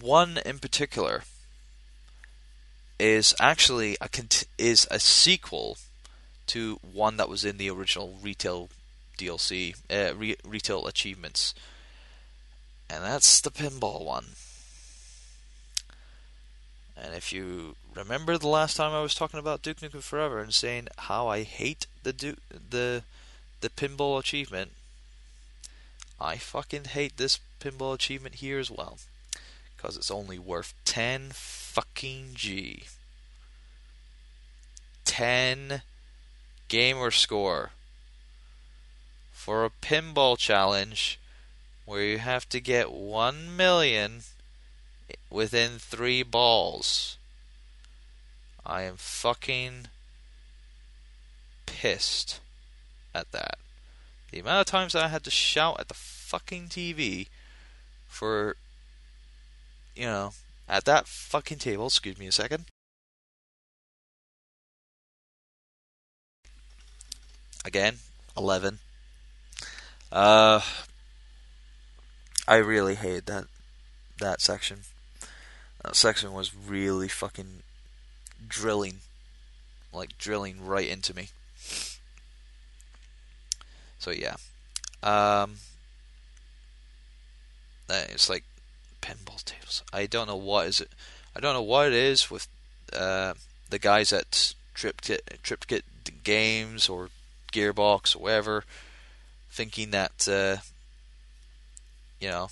one in particular is actually a is a sequel to one that was in the original retail DLC uh, re- retail achievements, and that's the pinball one. And if you remember the last time I was talking about Duke Nukem Forever and saying how I hate the du- the the pinball achievement, I fucking hate this pinball achievement here as well, because it's only worth ten fucking G. Ten gamer score. for a pinball challenge where you have to get 1 million within 3 balls. I am fucking pissed at that. The amount of times I had to shout at the fucking TV for, you know, at that fucking table, excuse me a second. Again, 11. Uh, I really hated that that section. That section was really fucking drilling, like drilling right into me. So yeah, um, it's like pinball tables. I don't know what is it. I don't know what it is with uh, the guys at Triptych Triptych Games or Gearbox or whatever, thinking that uh, you know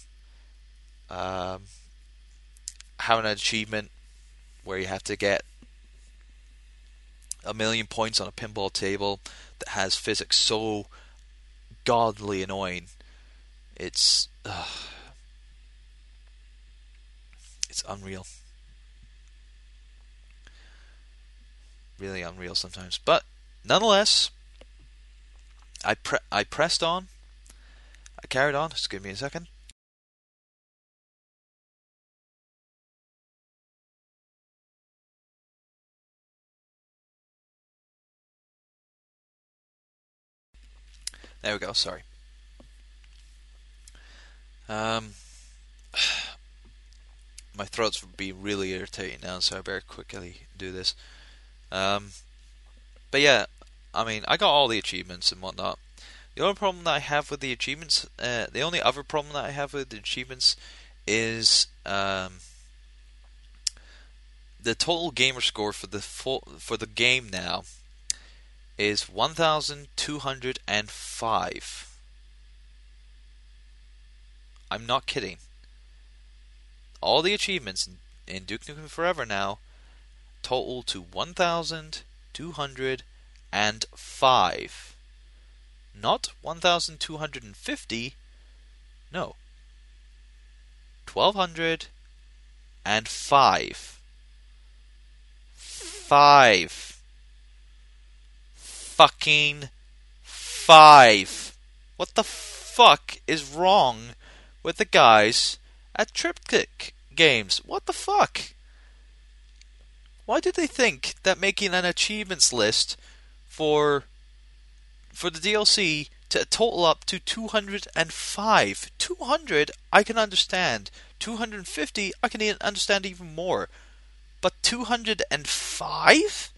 um, having an achievement where you have to get a million points on a pinball table that has physics so godly annoying. It's uh, it's unreal. Really unreal sometimes. But nonetheless, I pre- I pressed on. I carried on. Just give me a second. There we go. Sorry. Um, [sighs] my throat's being really irritating now, so I better quickly do this. Um, but yeah, I mean, I got all the achievements and whatnot. The only problem that I have with the achievements, uh, the only other problem that I have with the achievements is um, the total gamer score for the full, for the game now is 1205. I'm not kidding. All the achievements in Duke Nukem Forever now total to 1205. Not 1250. No. 1205. 5 fucking five. What the fuck is wrong with the guys at Triptych Games? What the fuck? Why did they think that making an achievements list for for the DLC to total up to 205? 200 I can understand. 250 I can understand even more. But 205?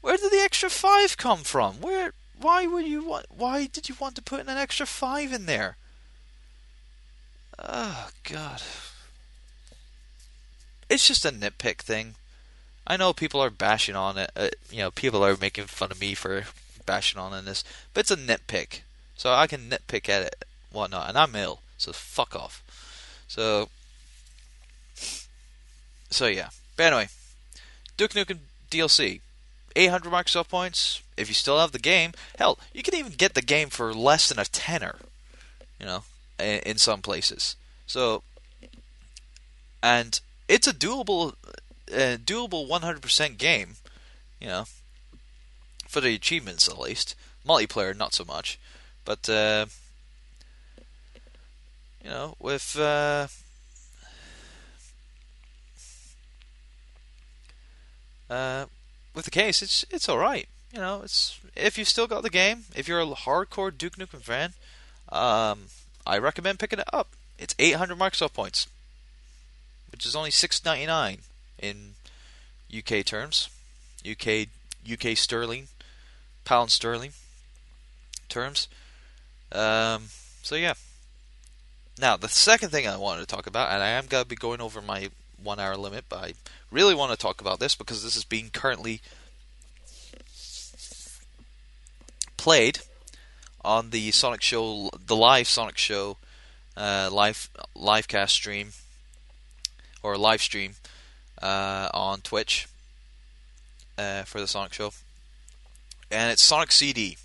Where did the extra five come from? Where? Why would you want? Why did you want to put in an extra five in there? Oh God! It's just a nitpick thing. I know people are bashing on it. Uh, you know, people are making fun of me for bashing on this, but it's a nitpick. So I can nitpick at it, whatnot, and I'm ill. So fuck off. So, so yeah. But anyway, Duke Nukem DLC. 800 Microsoft points. If you still have the game, hell, you can even get the game for less than a tenner. You know, in some places. So, and it's a doable, uh, doable 100% game. You know, for the achievements at least. Multiplayer, not so much, but uh, you know, with uh, uh, with the case, it's it's all right. You know, it's if you've still got the game, if you're a hardcore Duke Nukem fan, um, I recommend picking it up. It's 800 Microsoft points, which is only 6.99 in UK terms, UK UK sterling, pound sterling terms. Um, so yeah. Now the second thing I wanted to talk about, and I am gonna be going over my one hour limit, but I really want to talk about this because this is being currently played on the Sonic Show, the live Sonic Show, uh, live live cast stream or live stream uh, on Twitch uh, for the Sonic Show, and it's Sonic CD,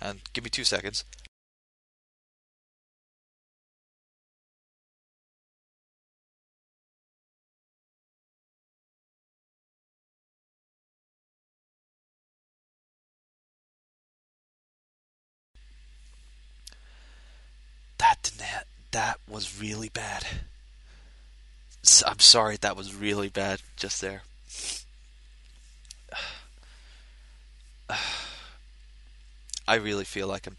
And give me two seconds. That ha- that was really bad. I'm sorry, that was really bad just there. [sighs] I really feel like I'm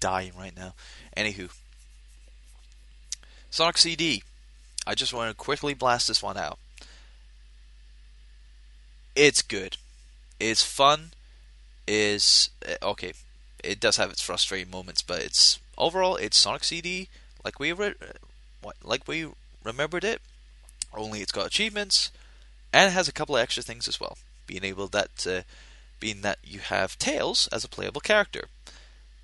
dying right now. Anywho, Sonic CD. I just want to quickly blast this one out. It's good. It's fun. Is eh, okay. It does have its frustrating moments, but it's overall it's Sonic CD like we re- like we remembered it. Only it's got achievements and it has a couple of extra things as well. Being able that uh, being that you have Tails as a playable character.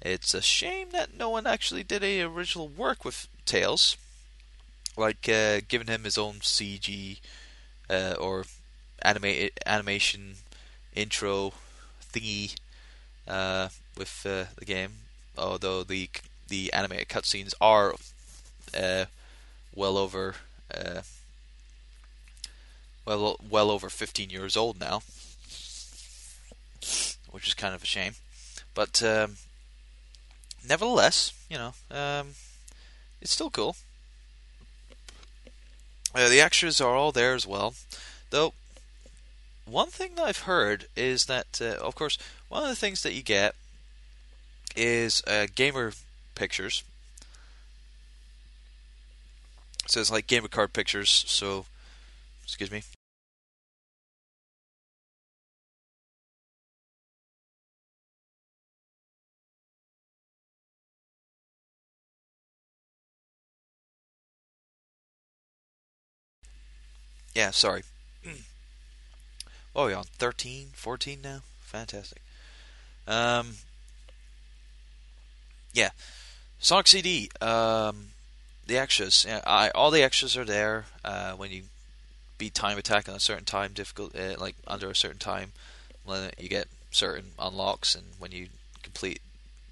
It's a shame that no one actually did any original work with Tails, like uh, giving him his own CG uh, or anima- animation intro thingy uh, with uh, the game. Although the the animated cutscenes are uh, well over uh, well well over 15 years old now, which is kind of a shame. But um, nevertheless, you know, um, it's still cool. Uh, the extras are all there as well, though. One thing that I've heard is that, uh, of course, one of the things that you get is a gamer pictures. So it's like game of card pictures. So, excuse me. Yeah, sorry. Oh, we on 13, 14 now? Fantastic. Um, yeah. Sonic CD. Um, the extras. Yeah, I, all the extras are there uh, when you beat Time Attack on a certain time, difficult, uh, like under a certain time. When you get certain unlocks, and when you complete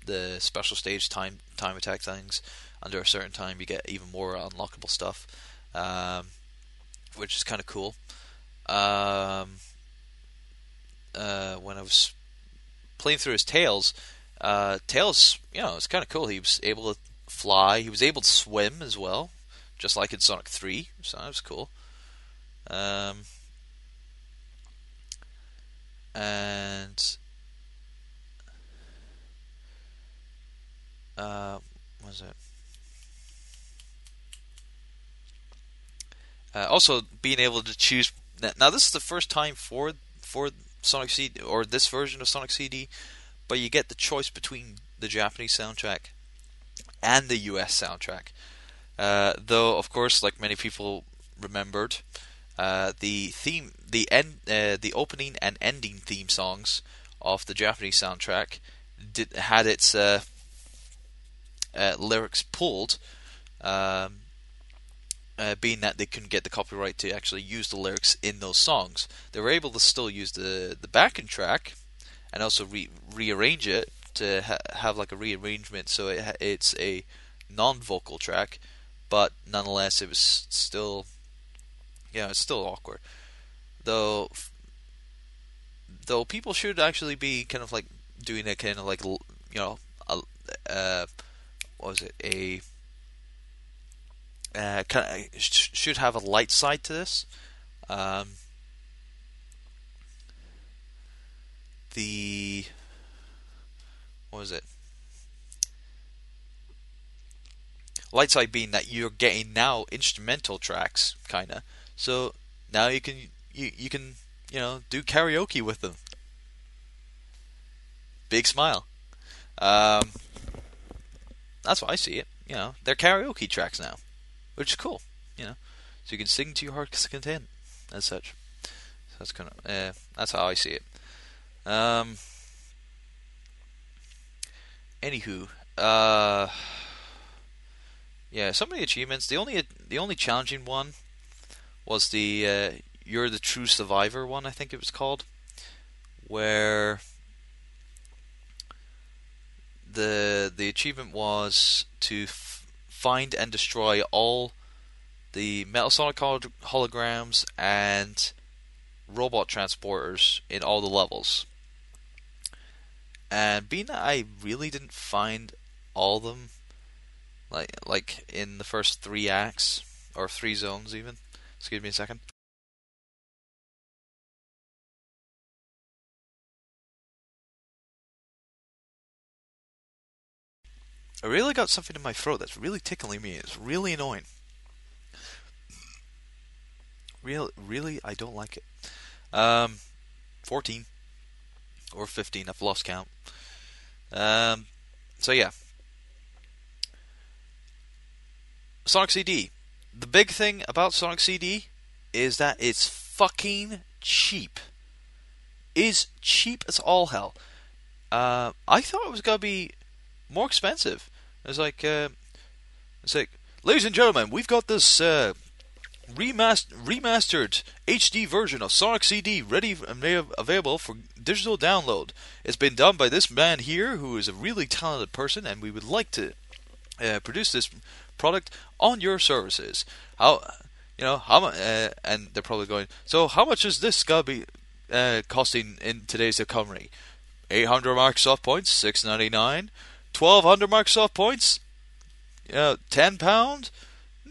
the special stage time time attack things under a certain time, you get even more unlockable stuff, um, which is kind of cool. Um, uh, when I was playing through his Tails, uh, Tails, you know, it's kind of cool. He was able to fly. He was able to swim as well, just like in Sonic Three. So that was cool. Um, and uh, was it? Uh, also, being able to choose. Now, this is the first time for for Sonic CD or this version of Sonic CD, but you get the choice between the Japanese soundtrack and the US soundtrack. Uh, though, of course, like many people remembered, uh, the theme, the end, uh, the opening and ending theme songs of the Japanese soundtrack did had its uh, uh, lyrics pulled. Um, uh, being that they couldn't get the copyright to actually use the lyrics in those songs, they were able to still use the the backing track and also re- rearrange it to ha- have like a rearrangement so it it's a non-vocal track, but nonetheless it was still yeah it's still awkward. Though though people should actually be kind of like doing a kind of like you know a uh, what was it a uh, kind of, should have a light side to this. Um, the what was it? Light side being that you're getting now instrumental tracks, kinda. So now you can you you can you know do karaoke with them. Big smile. Um, that's why I see it. You know, they're karaoke tracks now which is cool, you know. So you can sing to your heart's content, as such. So that's kind of uh, that's how I see it. Um. Anywho, uh, yeah, some of the achievements. The only the only challenging one was the uh, "You're the True Survivor" one. I think it was called, where the the achievement was to f- find and destroy all the Metal Sonic holograms and robot transporters in all the levels. And being that I really didn't find all of them, like like in the first three acts or three zones even. Excuse me a second. I really got something in my throat that's really tickling me. It's really annoying. Real, really, I don't like it. Um, 14 or 15, I've lost count. Um, so yeah. Sonic CD. The big thing about Sonic CD is that it's fucking cheap. Is cheap as all hell. Uh, I thought it was gonna be more expensive. It's like, uh, it's like, ladies and gentlemen, we've got this uh, remastered, remastered HD version of Sonic CD ready and available for digital download. It's been done by this man here, who is a really talented person, and we would like to uh, produce this product on your services. How, you know, how much? Uh, and they're probably going. So, how much is this gonna be uh, costing in today's economy? 800 Microsoft points, 699. 1200 Microsoft points? Yeah, 10 pound?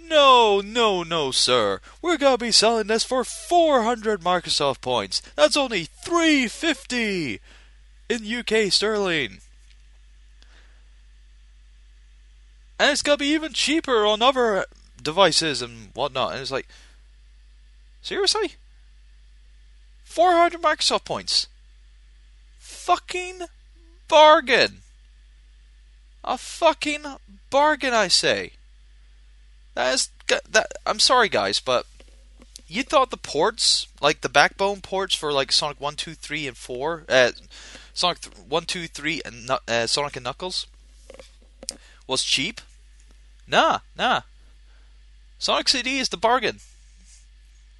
No, no, no, sir. We're gonna be selling this for 400 Microsoft points. That's only 350 in UK sterling. And it's gonna be even cheaper on other devices and whatnot. And it's like, seriously? 400 Microsoft points. Fucking bargain. A fucking bargain, I say. That is that. I'm sorry, guys, but you thought the ports, like the backbone ports for like Sonic One, Two, Three, and Four, uh, Sonic One, Two, Three, and uh, Sonic and Knuckles, was cheap? Nah, nah. Sonic CD is the bargain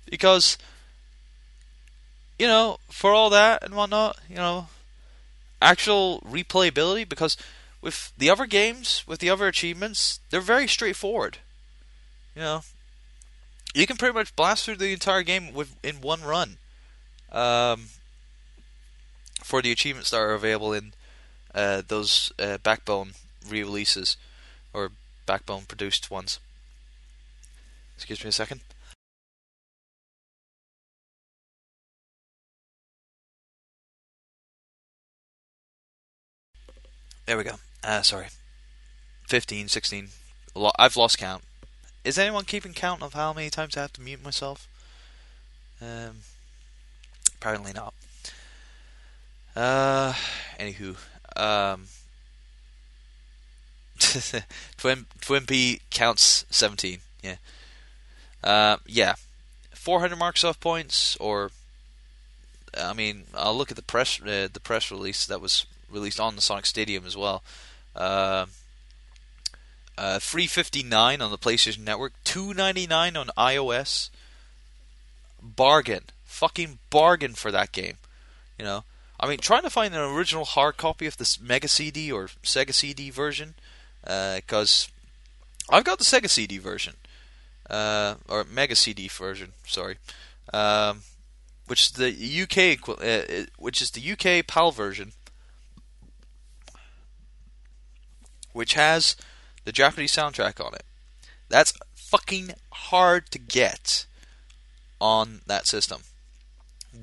because you know for all that and whatnot, you know, actual replayability because with the other games, with the other achievements, they're very straightforward. You know, you can pretty much blast through the entire game with in one run. Um, for the achievements that are available in uh, those uh, Backbone re-releases or Backbone produced ones. Excuse me a second. There we go. Uh, sorry. 15, 16. I've lost count. Is anyone keeping count of how many times I have to mute myself? Um, apparently not. Uh, anywho, um, [laughs] Twin Twimpy counts 17. Yeah. Uh, yeah. 400 Microsoft points, or I mean, I'll look at the press uh, the press release that was released on the Sonic Stadium as well. Uh, uh, 359 on the PlayStation Network, 299 on iOS. Bargain, fucking bargain for that game. You know, I mean, trying to find an original hard copy of this Mega CD or Sega CD version, because uh, I've got the Sega CD version, uh, or Mega CD version. Sorry. Um, which is the UK, uh, which is the UK PAL version, which has the Japanese soundtrack on it. That's fucking hard to get on that system.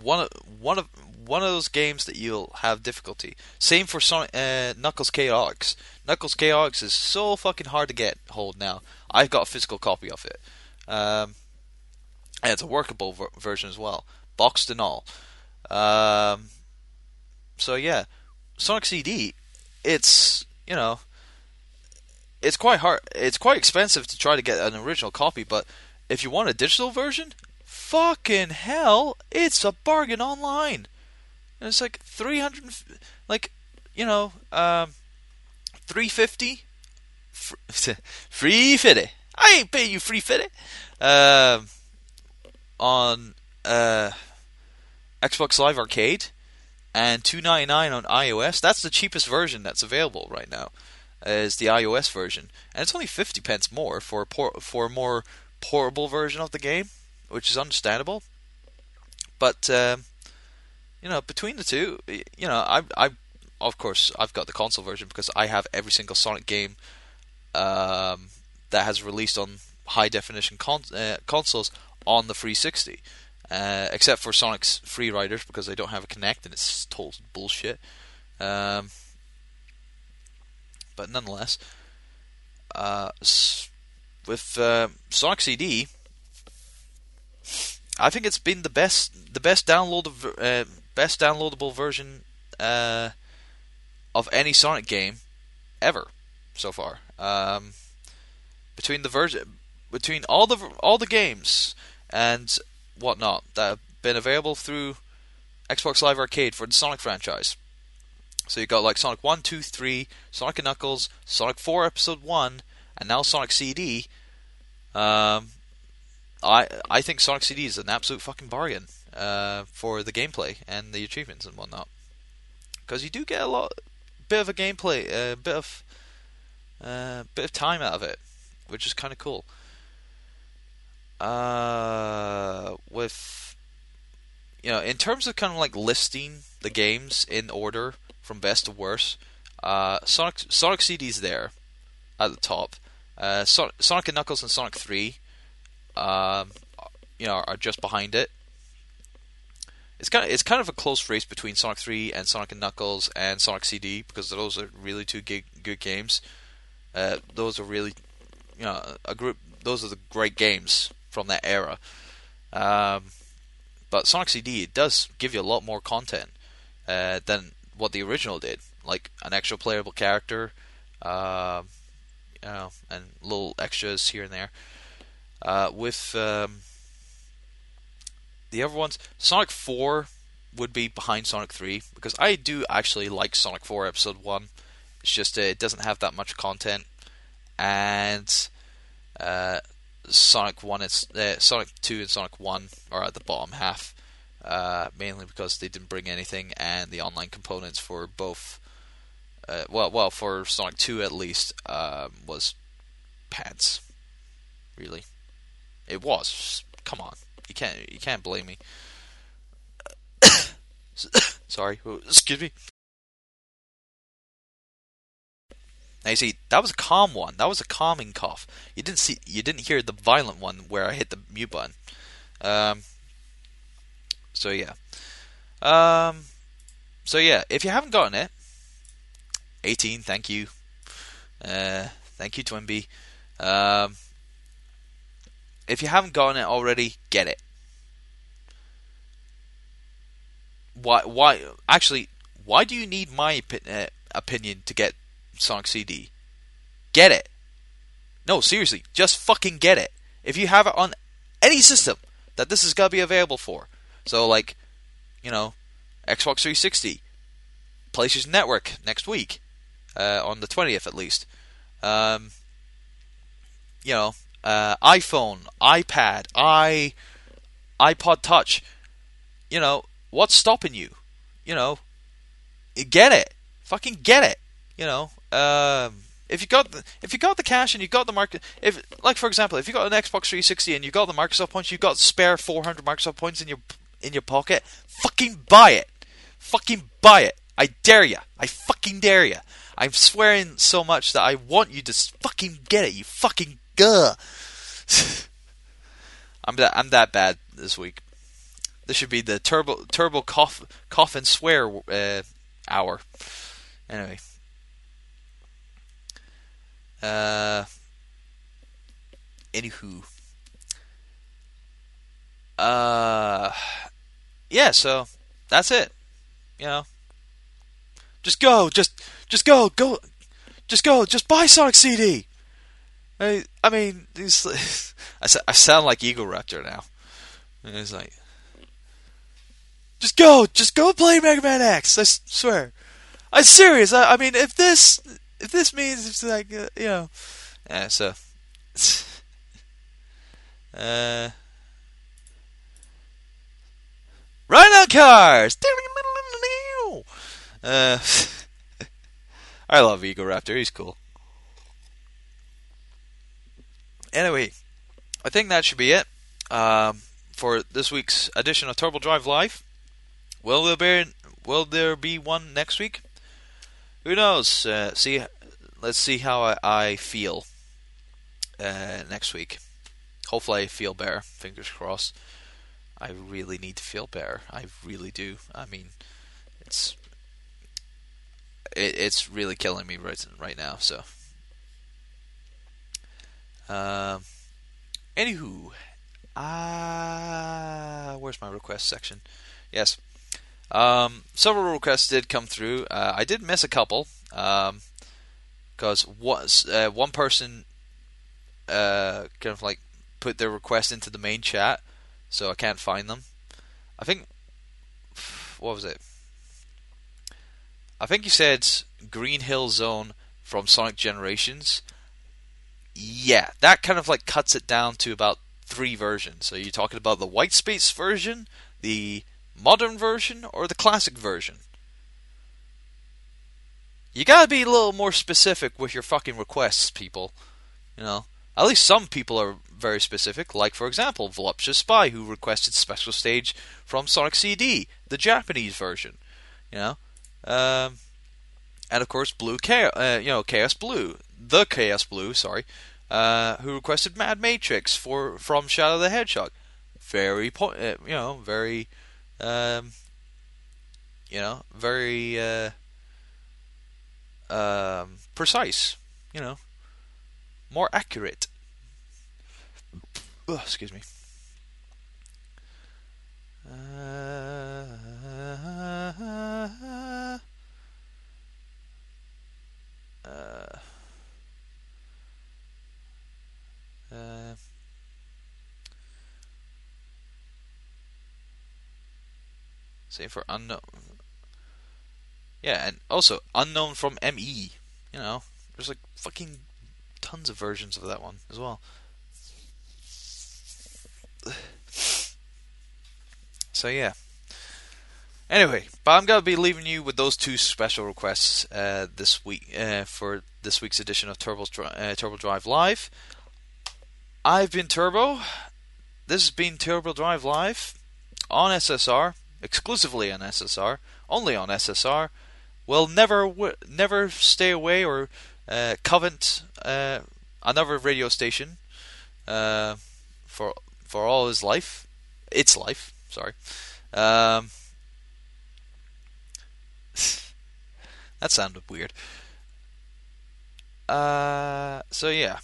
One of one of one of those games that you'll have difficulty. Same for Sonic, uh, Knuckles Chaotix. Knuckles Chaotix is so fucking hard to get hold now. I've got a physical copy of it. Um, and it's a workable ver- version as well, boxed and all. Um, so yeah, Sonic CD. It's you know it's quite hard. It's quite expensive to try to get an original copy, but if you want a digital version, fucking hell, it's a bargain online. And it's like three hundred, like you know, um, three fifty, [laughs] free fifty. I ain't paying you free fifty. Um, on uh, Xbox Live Arcade, and two ninety nine on iOS. That's the cheapest version that's available right now, is the iOS version, and it's only fifty pence more for a por- for a more portable version of the game, which is understandable. But um, you know, between the two, you know, I I of course I've got the console version because I have every single Sonic game um, that has released on high definition con- uh, consoles on the 360, uh, except for Sonic's Free Riders because they don't have a Kinect and it's total bullshit. Um, but nonetheless, uh, with uh, Sonic CD, I think it's been the best the best download uh, best downloadable version uh, of any Sonic game ever so far. Um, between the version between all the all the games and whatnot that have been available through Xbox Live Arcade for the Sonic franchise. So you got like Sonic 1, 2, 3, Sonic and Knuckles, Sonic 4 Episode 1, and now Sonic CD. Um, I I think Sonic CD is an absolute fucking bargain uh, for the gameplay and the achievements and whatnot. Because you do get a lot, bit of a gameplay, a uh, bit of, uh, bit of time out of it, which is kind of cool. Uh, with you know, in terms of kind of like listing the games in order from best to worst, uh, Sonic Sonic CD's there at the top. Uh, so- Sonic and Knuckles and Sonic Three, um, you know, are just behind it. It's kind of it's kind of a close race between Sonic Three and Sonic and Knuckles and Sonic CD because those are really two good good games. Uh, those are really, you know, a group. Those are the great games from that era. Um, but Sonic CD it does give you a lot more content uh, than what the original did, like an extra playable character, uh, you know, and little extras here and there. Uh, with um, the other ones, Sonic 4 would be behind Sonic 3 because I do actually like Sonic 4 Episode 1. It's just uh, it doesn't have that much content, and uh, Sonic 1, it's uh, Sonic 2 and Sonic 1 are at the bottom half, uh, mainly because they didn't bring anything, and the online components for both, uh, well, well, for Sonic 2 at least, um, was pants. Really, it was. Come on, you can't you can't blame me. [coughs] Sorry, excuse me. Now you see, that was a calm one. That was a calming cough. You didn't see, you didn't hear the violent one where I hit the mute button. Um. So yeah. Um. So yeah, if you haven't gotten it, 18. Thank you. Uh. Thank you, Twinbee. Um. If you haven't gotten it already, get it. Why? Why? Actually, why do you need my opi- uh, opinion to get Sonic CD? Get it. No, seriously, just fucking get it. If you have it on any system that this is gonna be available for, so like, you know, Xbox 360, PlayStation Network next week, uh, on the 20th at least. Um, you know, uh, iPhone, iPad, i iPod Touch. You know, what's stopping you? You know, get it. Fucking get it. You know, um, if you got the, if you got the cash and you got the market, if like for example, if you got an Xbox 360 and you got the Microsoft points, you got spare 400 Microsoft points in your in your pocket, fucking buy it. Fucking buy it. I dare you. I fucking dare you. I'm swearing so much that I want you to fucking get it. You fucking guh. [laughs] I'm that I'm that bad this week. This should be the turbo turbo cough cough and swear uh, hour. Anyway. Uh. Anywho. Uh. Yeah. So that's it. You know. Just go. Just just go. Go. Just go. Just buy Sonic CD. I, I mean, these, [laughs] I, I sound like Egoraptor now. And it's like, just go, just go play Mega Man X. I swear, I'm serious. I, I mean, if this, if this means it's like, uh, you know, yeah. So, [laughs] uh, on cars. [laughs] Uh, [laughs] I love Egoraptor. He's cool. Anyway, I think that should be it um, for this week's edition of Turbo Drive Live. Will there be Will there be one next week? Who knows? Uh, see, let's see how I, I feel uh, next week. Hopefully, I feel better. Fingers crossed. I really need to feel better. I really do. I mean, it's it, it's really killing me right right now. So, um, anywho, ah, uh, where's my request section? Yes, um, several requests did come through. Uh, I did miss a couple because um, was uh, one person uh, kind of like put their request into the main chat, so I can't find them. I think what was it? I think you said Green Hill Zone from Sonic Generations. Yeah, that kind of like cuts it down to about three versions. So you're talking about the white space version, the modern version, or the classic version? You gotta be a little more specific with your fucking requests, people. You know, at least some people are very specific, like, for example, Voluptuous Spy, who requested special stage from Sonic CD, the Japanese version. You know? Um, and of course, Blue Chaos, uh, you know, Chaos Blue, the Chaos Blue, sorry, uh, who requested Mad Matrix for from Shadow the Hedgehog. Very, uh, you know, very um, you know, very uh, um, precise. You know, more accurate. Ugh, excuse me. Uh, uh, Same for unknown. Yeah, and also unknown from ME. You know, there's like fucking tons of versions of that one as well. [sighs] So yeah. Anyway, but I'm gonna be leaving you with those two special requests uh, this week uh, for this week's edition of Turbo, uh, Turbo Drive Live. I've been Turbo. This has been Turbo Drive Live on SSR exclusively on SSR, only on SSR, We'll never never stay away or uh, covent uh, another radio station uh, for for all his life, its life. Sorry. Um, [sighs] that sounded weird. Uh, so yeah.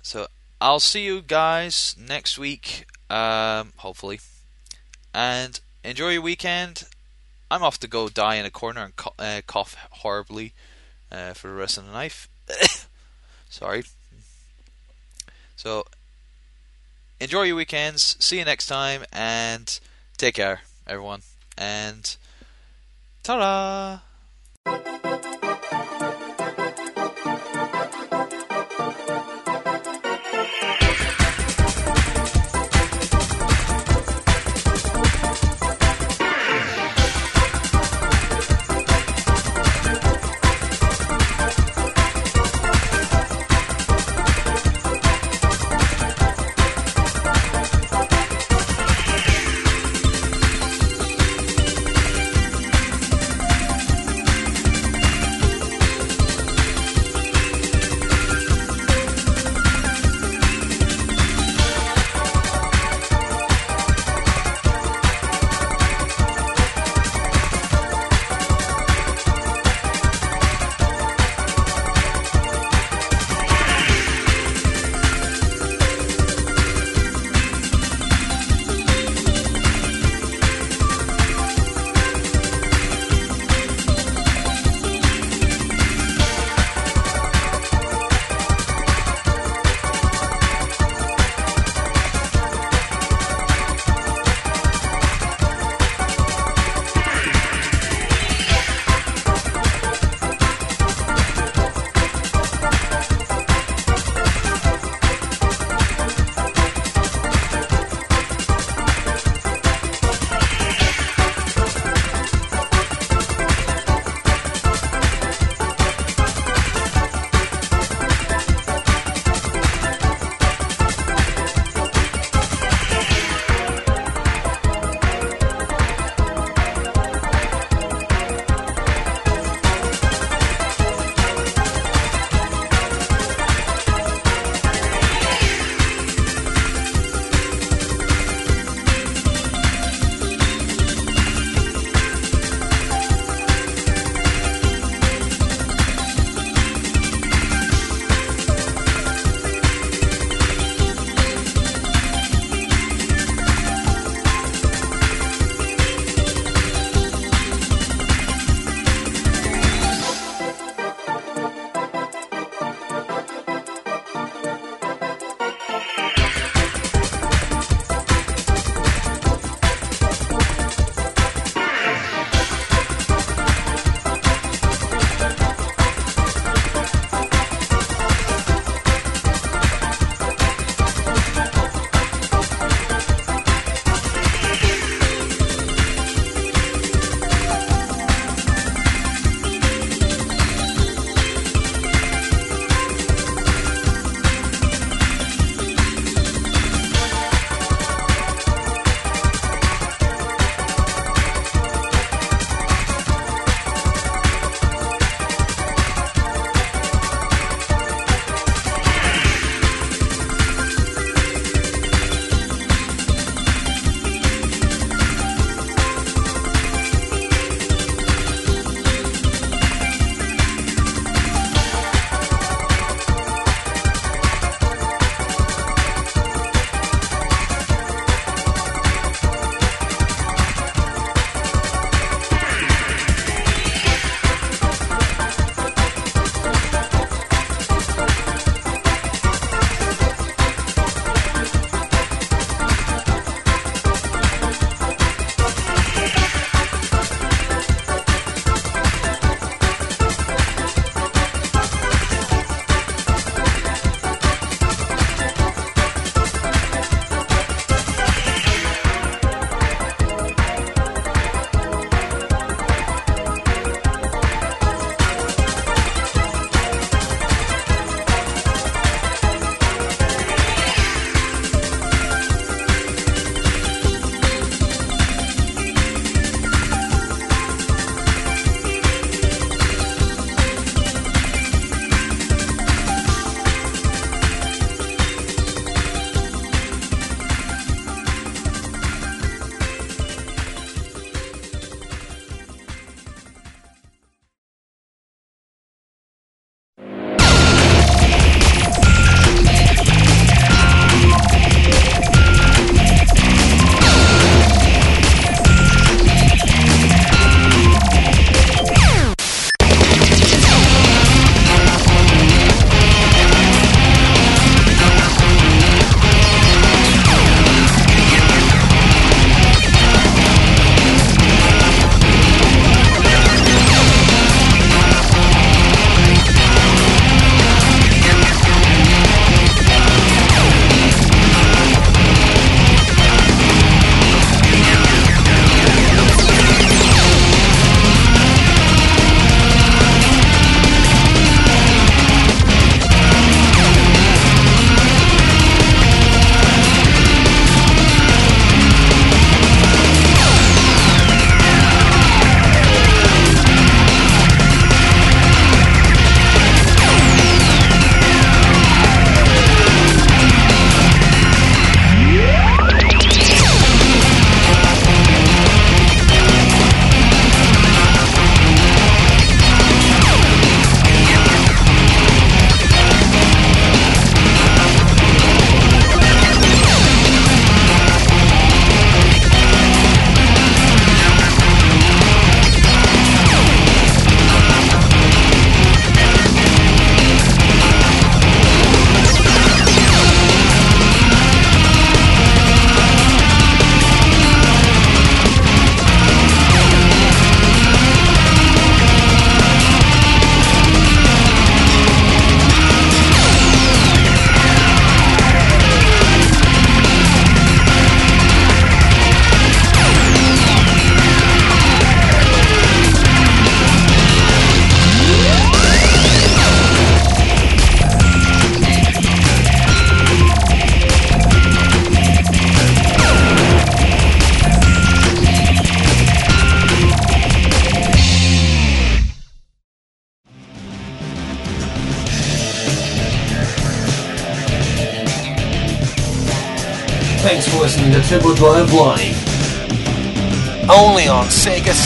So I'll see you guys next week um, hopefully. And enjoy your weekend. I'm off to go die in a corner and uh, cough horribly uh, for the rest of the night. [coughs] Sorry. So, enjoy your weekends. See you next time, and take care, everyone. And ta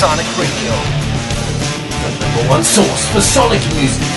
Sonic Radio. The number one source for Sonic music.